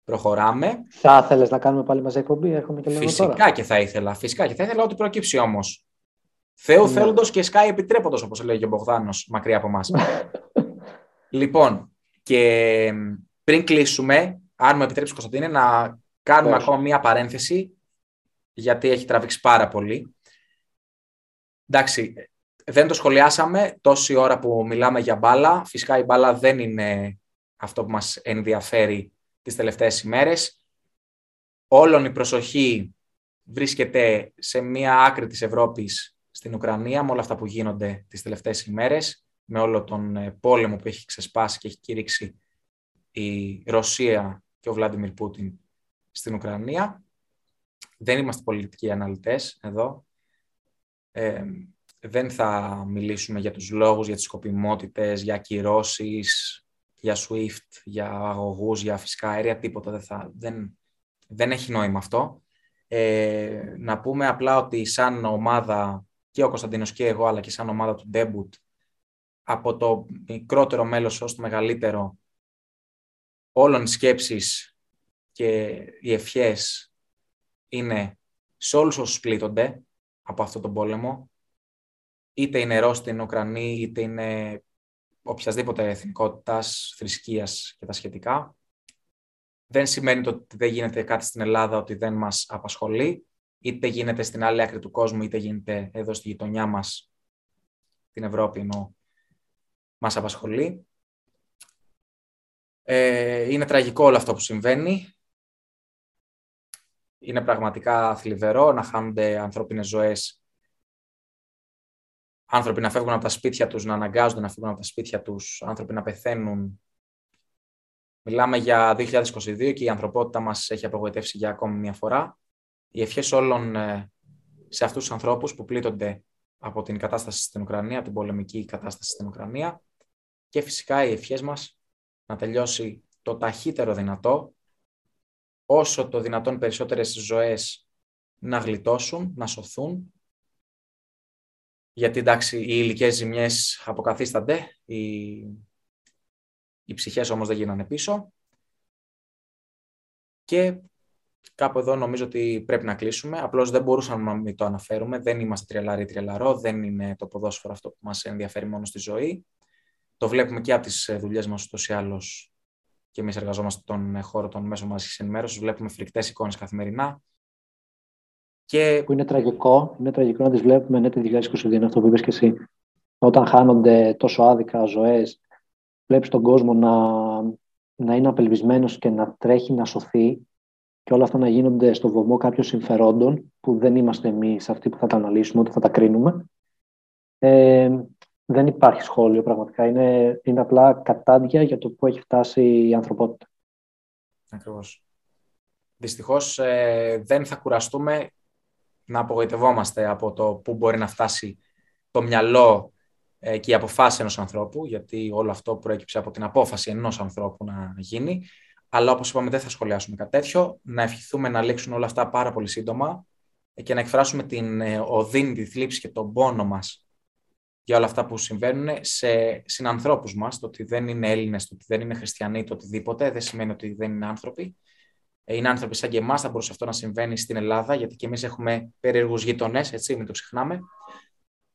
Προχωράμε. Θα ήθελε να κάνουμε πάλι μαζί εκπομπή, έρχομαι και λέω Φυσικά τώρα. και θα ήθελα. Φυσικά και θα ήθελα ό,τι προκύψει όμως. Θεού ναι. θέλοντο και σκάει επιτρέποντο, όπως λέγει ο Μπογδάνος, μακριά από εμάς. λοιπόν, και πριν κλείσουμε, αν μου επιτρέψεις, Κωνσταντίνε, να κάνουμε ακόμα μία παρένθεση, γιατί έχει τραβήξει πάρα πολύ. Εντάξει, δεν το σχολιάσαμε τόση ώρα που μιλάμε για μπάλα. Φυσικά η μπάλα δεν είναι αυτό που μας ενδιαφέρει τις τελευταίες ημέρες. Όλον η προσοχή βρίσκεται σε μία άκρη της Ευρώπης στην Ουκρανία με όλα αυτά που γίνονται τις τελευταίες ημέρες, με όλο τον ε, πόλεμο που έχει ξεσπάσει και έχει κηρύξει η Ρωσία και ο Βλάντιμιρ Πούτιν στην Ουκρανία. Δεν είμαστε πολιτικοί αναλυτές εδώ. Ε, δεν θα μιλήσουμε για τους λόγους, για τις σκοπιμότητες, για κυρώσεις, για SWIFT, για αγωγούς, για φυσικά αέρια, τίποτα δεν, θα, δεν, δεν έχει νόημα αυτό. Ε, να πούμε απλά ότι σαν ομάδα και ο Κωνσταντίνος και εγώ, αλλά και σαν ομάδα του Debut, από το μικρότερο μέλος ως το μεγαλύτερο, όλων οι σκέψεις και οι ευχές είναι σε όλους όσους πλήττονται από αυτό τον πόλεμο, είτε είναι Ρώσοι, είτε Ουκρανοί, είτε είναι οποιασδήποτε εθνικότητας, θρησκείας και τα σχετικά. Δεν σημαίνει ότι δεν γίνεται κάτι στην Ελλάδα ότι δεν μας απασχολεί, είτε γίνεται στην άλλη άκρη του κόσμου, είτε γίνεται εδώ στη γειτονιά μας, την Ευρώπη, ενώ μας απασχολεί. Ε, είναι τραγικό όλο αυτό που συμβαίνει. Είναι πραγματικά θλιβερό να χάνονται ανθρώπινες ζωές άνθρωποι να φεύγουν από τα σπίτια τους, να αναγκάζονται να φύγουν από τα σπίτια τους, άνθρωποι να πεθαίνουν. Μιλάμε για 2022 και η ανθρωπότητα μας έχει απογοητεύσει για ακόμη μια φορά. Οι ευχές όλων ε, σε αυτούς τους ανθρώπους που πλήττονται από την κατάσταση στην Ουκρανία, την πολεμική κατάσταση στην Ουκρανία και φυσικά οι ευχές μας να τελειώσει το ταχύτερο δυνατό, όσο το δυνατόν περισσότερες ζωές να γλιτώσουν, να σωθούν, γιατί εντάξει οι υλικέ ζημιές αποκαθίστανται, οι, οι ψυχές όμως δεν γίνανε πίσω και κάπου εδώ νομίζω ότι πρέπει να κλείσουμε. Απλώς δεν μπορούσαμε να μην το αναφέρουμε. Δεν είμαστε τριελάρι τριελαρό, δεν είναι το ποδόσφαιρο αυτό που μας ενδιαφέρει μόνο στη ζωή. Το βλέπουμε και από τις ε, δουλειές μας ούτως ή άλλως και εμείς εργαζόμαστε στον χώρο των μέσων μαζικής ενημέρωσης. Βλέπουμε φρικτές εικόνες καθημερινά. Και... Που είναι τραγικό, είναι τραγικό να τις βλέπουμε ναι, το 2022, αυτό που είπες και εσύ. Όταν χάνονται τόσο άδικα ζωές, βλέπεις τον κόσμο να, να είναι απελπισμένος και να τρέχει να σωθεί και όλα αυτά να γίνονται στο βωμό κάποιων συμφερόντων που δεν είμαστε εμείς αυτοί που θα τα αναλύσουμε, ότι θα τα κρίνουμε. Ε, δεν υπάρχει σχόλιο πραγματικά. Είναι, είναι απλά κατάντια για το που έχει φτάσει η ανθρωπότητα. Ακριβώς. Δυστυχώς ε, δεν θα κουραστούμε να απογοητευόμαστε από το πού μπορεί να φτάσει το μυαλό ε, και η αποφάση ενός ανθρώπου, γιατί όλο αυτό προέκυψε από την απόφαση ενός ανθρώπου να γίνει. Αλλά όπως είπαμε δεν θα σχολιάσουμε κάτι τέτοιο. Να ευχηθούμε να λήξουν όλα αυτά πάρα πολύ σύντομα και να εκφράσουμε την ε, οδύνη, τη θλίψη και τον πόνο μας για όλα αυτά που συμβαίνουν σε συνανθρώπους μας. Το ότι δεν είναι Έλληνες, το ότι δεν είναι χριστιανοί, το οτιδήποτε, δεν σημαίνει ότι δεν είναι άνθρωποι. Ε, είναι άνθρωποι σαν και εμάς, θα μπορούσε αυτό να συμβαίνει στην Ελλάδα, γιατί και εμείς έχουμε περίεργους γείτονες, έτσι, μην το ξεχνάμε.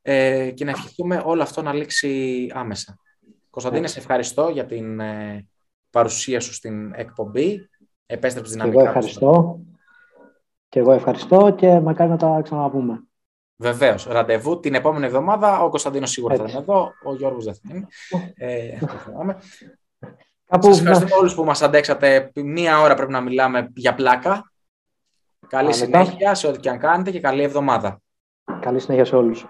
Ε, και να ευχηθούμε όλο αυτό να λήξει άμεσα. Κωνσταντίνε, σε ευχαριστώ για την ε, παρουσία σου στην εκπομπή. Επέστρεψε δυναμικά. Και εγώ ευχαριστώ. Και εγώ ευχαριστώ και μακάρι να τα ξαναπούμε. Βεβαίως. Ραντεβού την επόμενη εβδομάδα. Ο Κωνσταντίνος σίγουρα θα είναι εδώ. Ο Γιώργος δεν θα είναι. ε, Κάπου... Σας ευχαριστούμε όλους που μας αντέξατε. Μία ώρα πρέπει να μιλάμε για πλάκα. Καλή συνέχεια σε ό,τι και αν κάνετε και καλή εβδομάδα. Καλή συνέχεια σε όλους.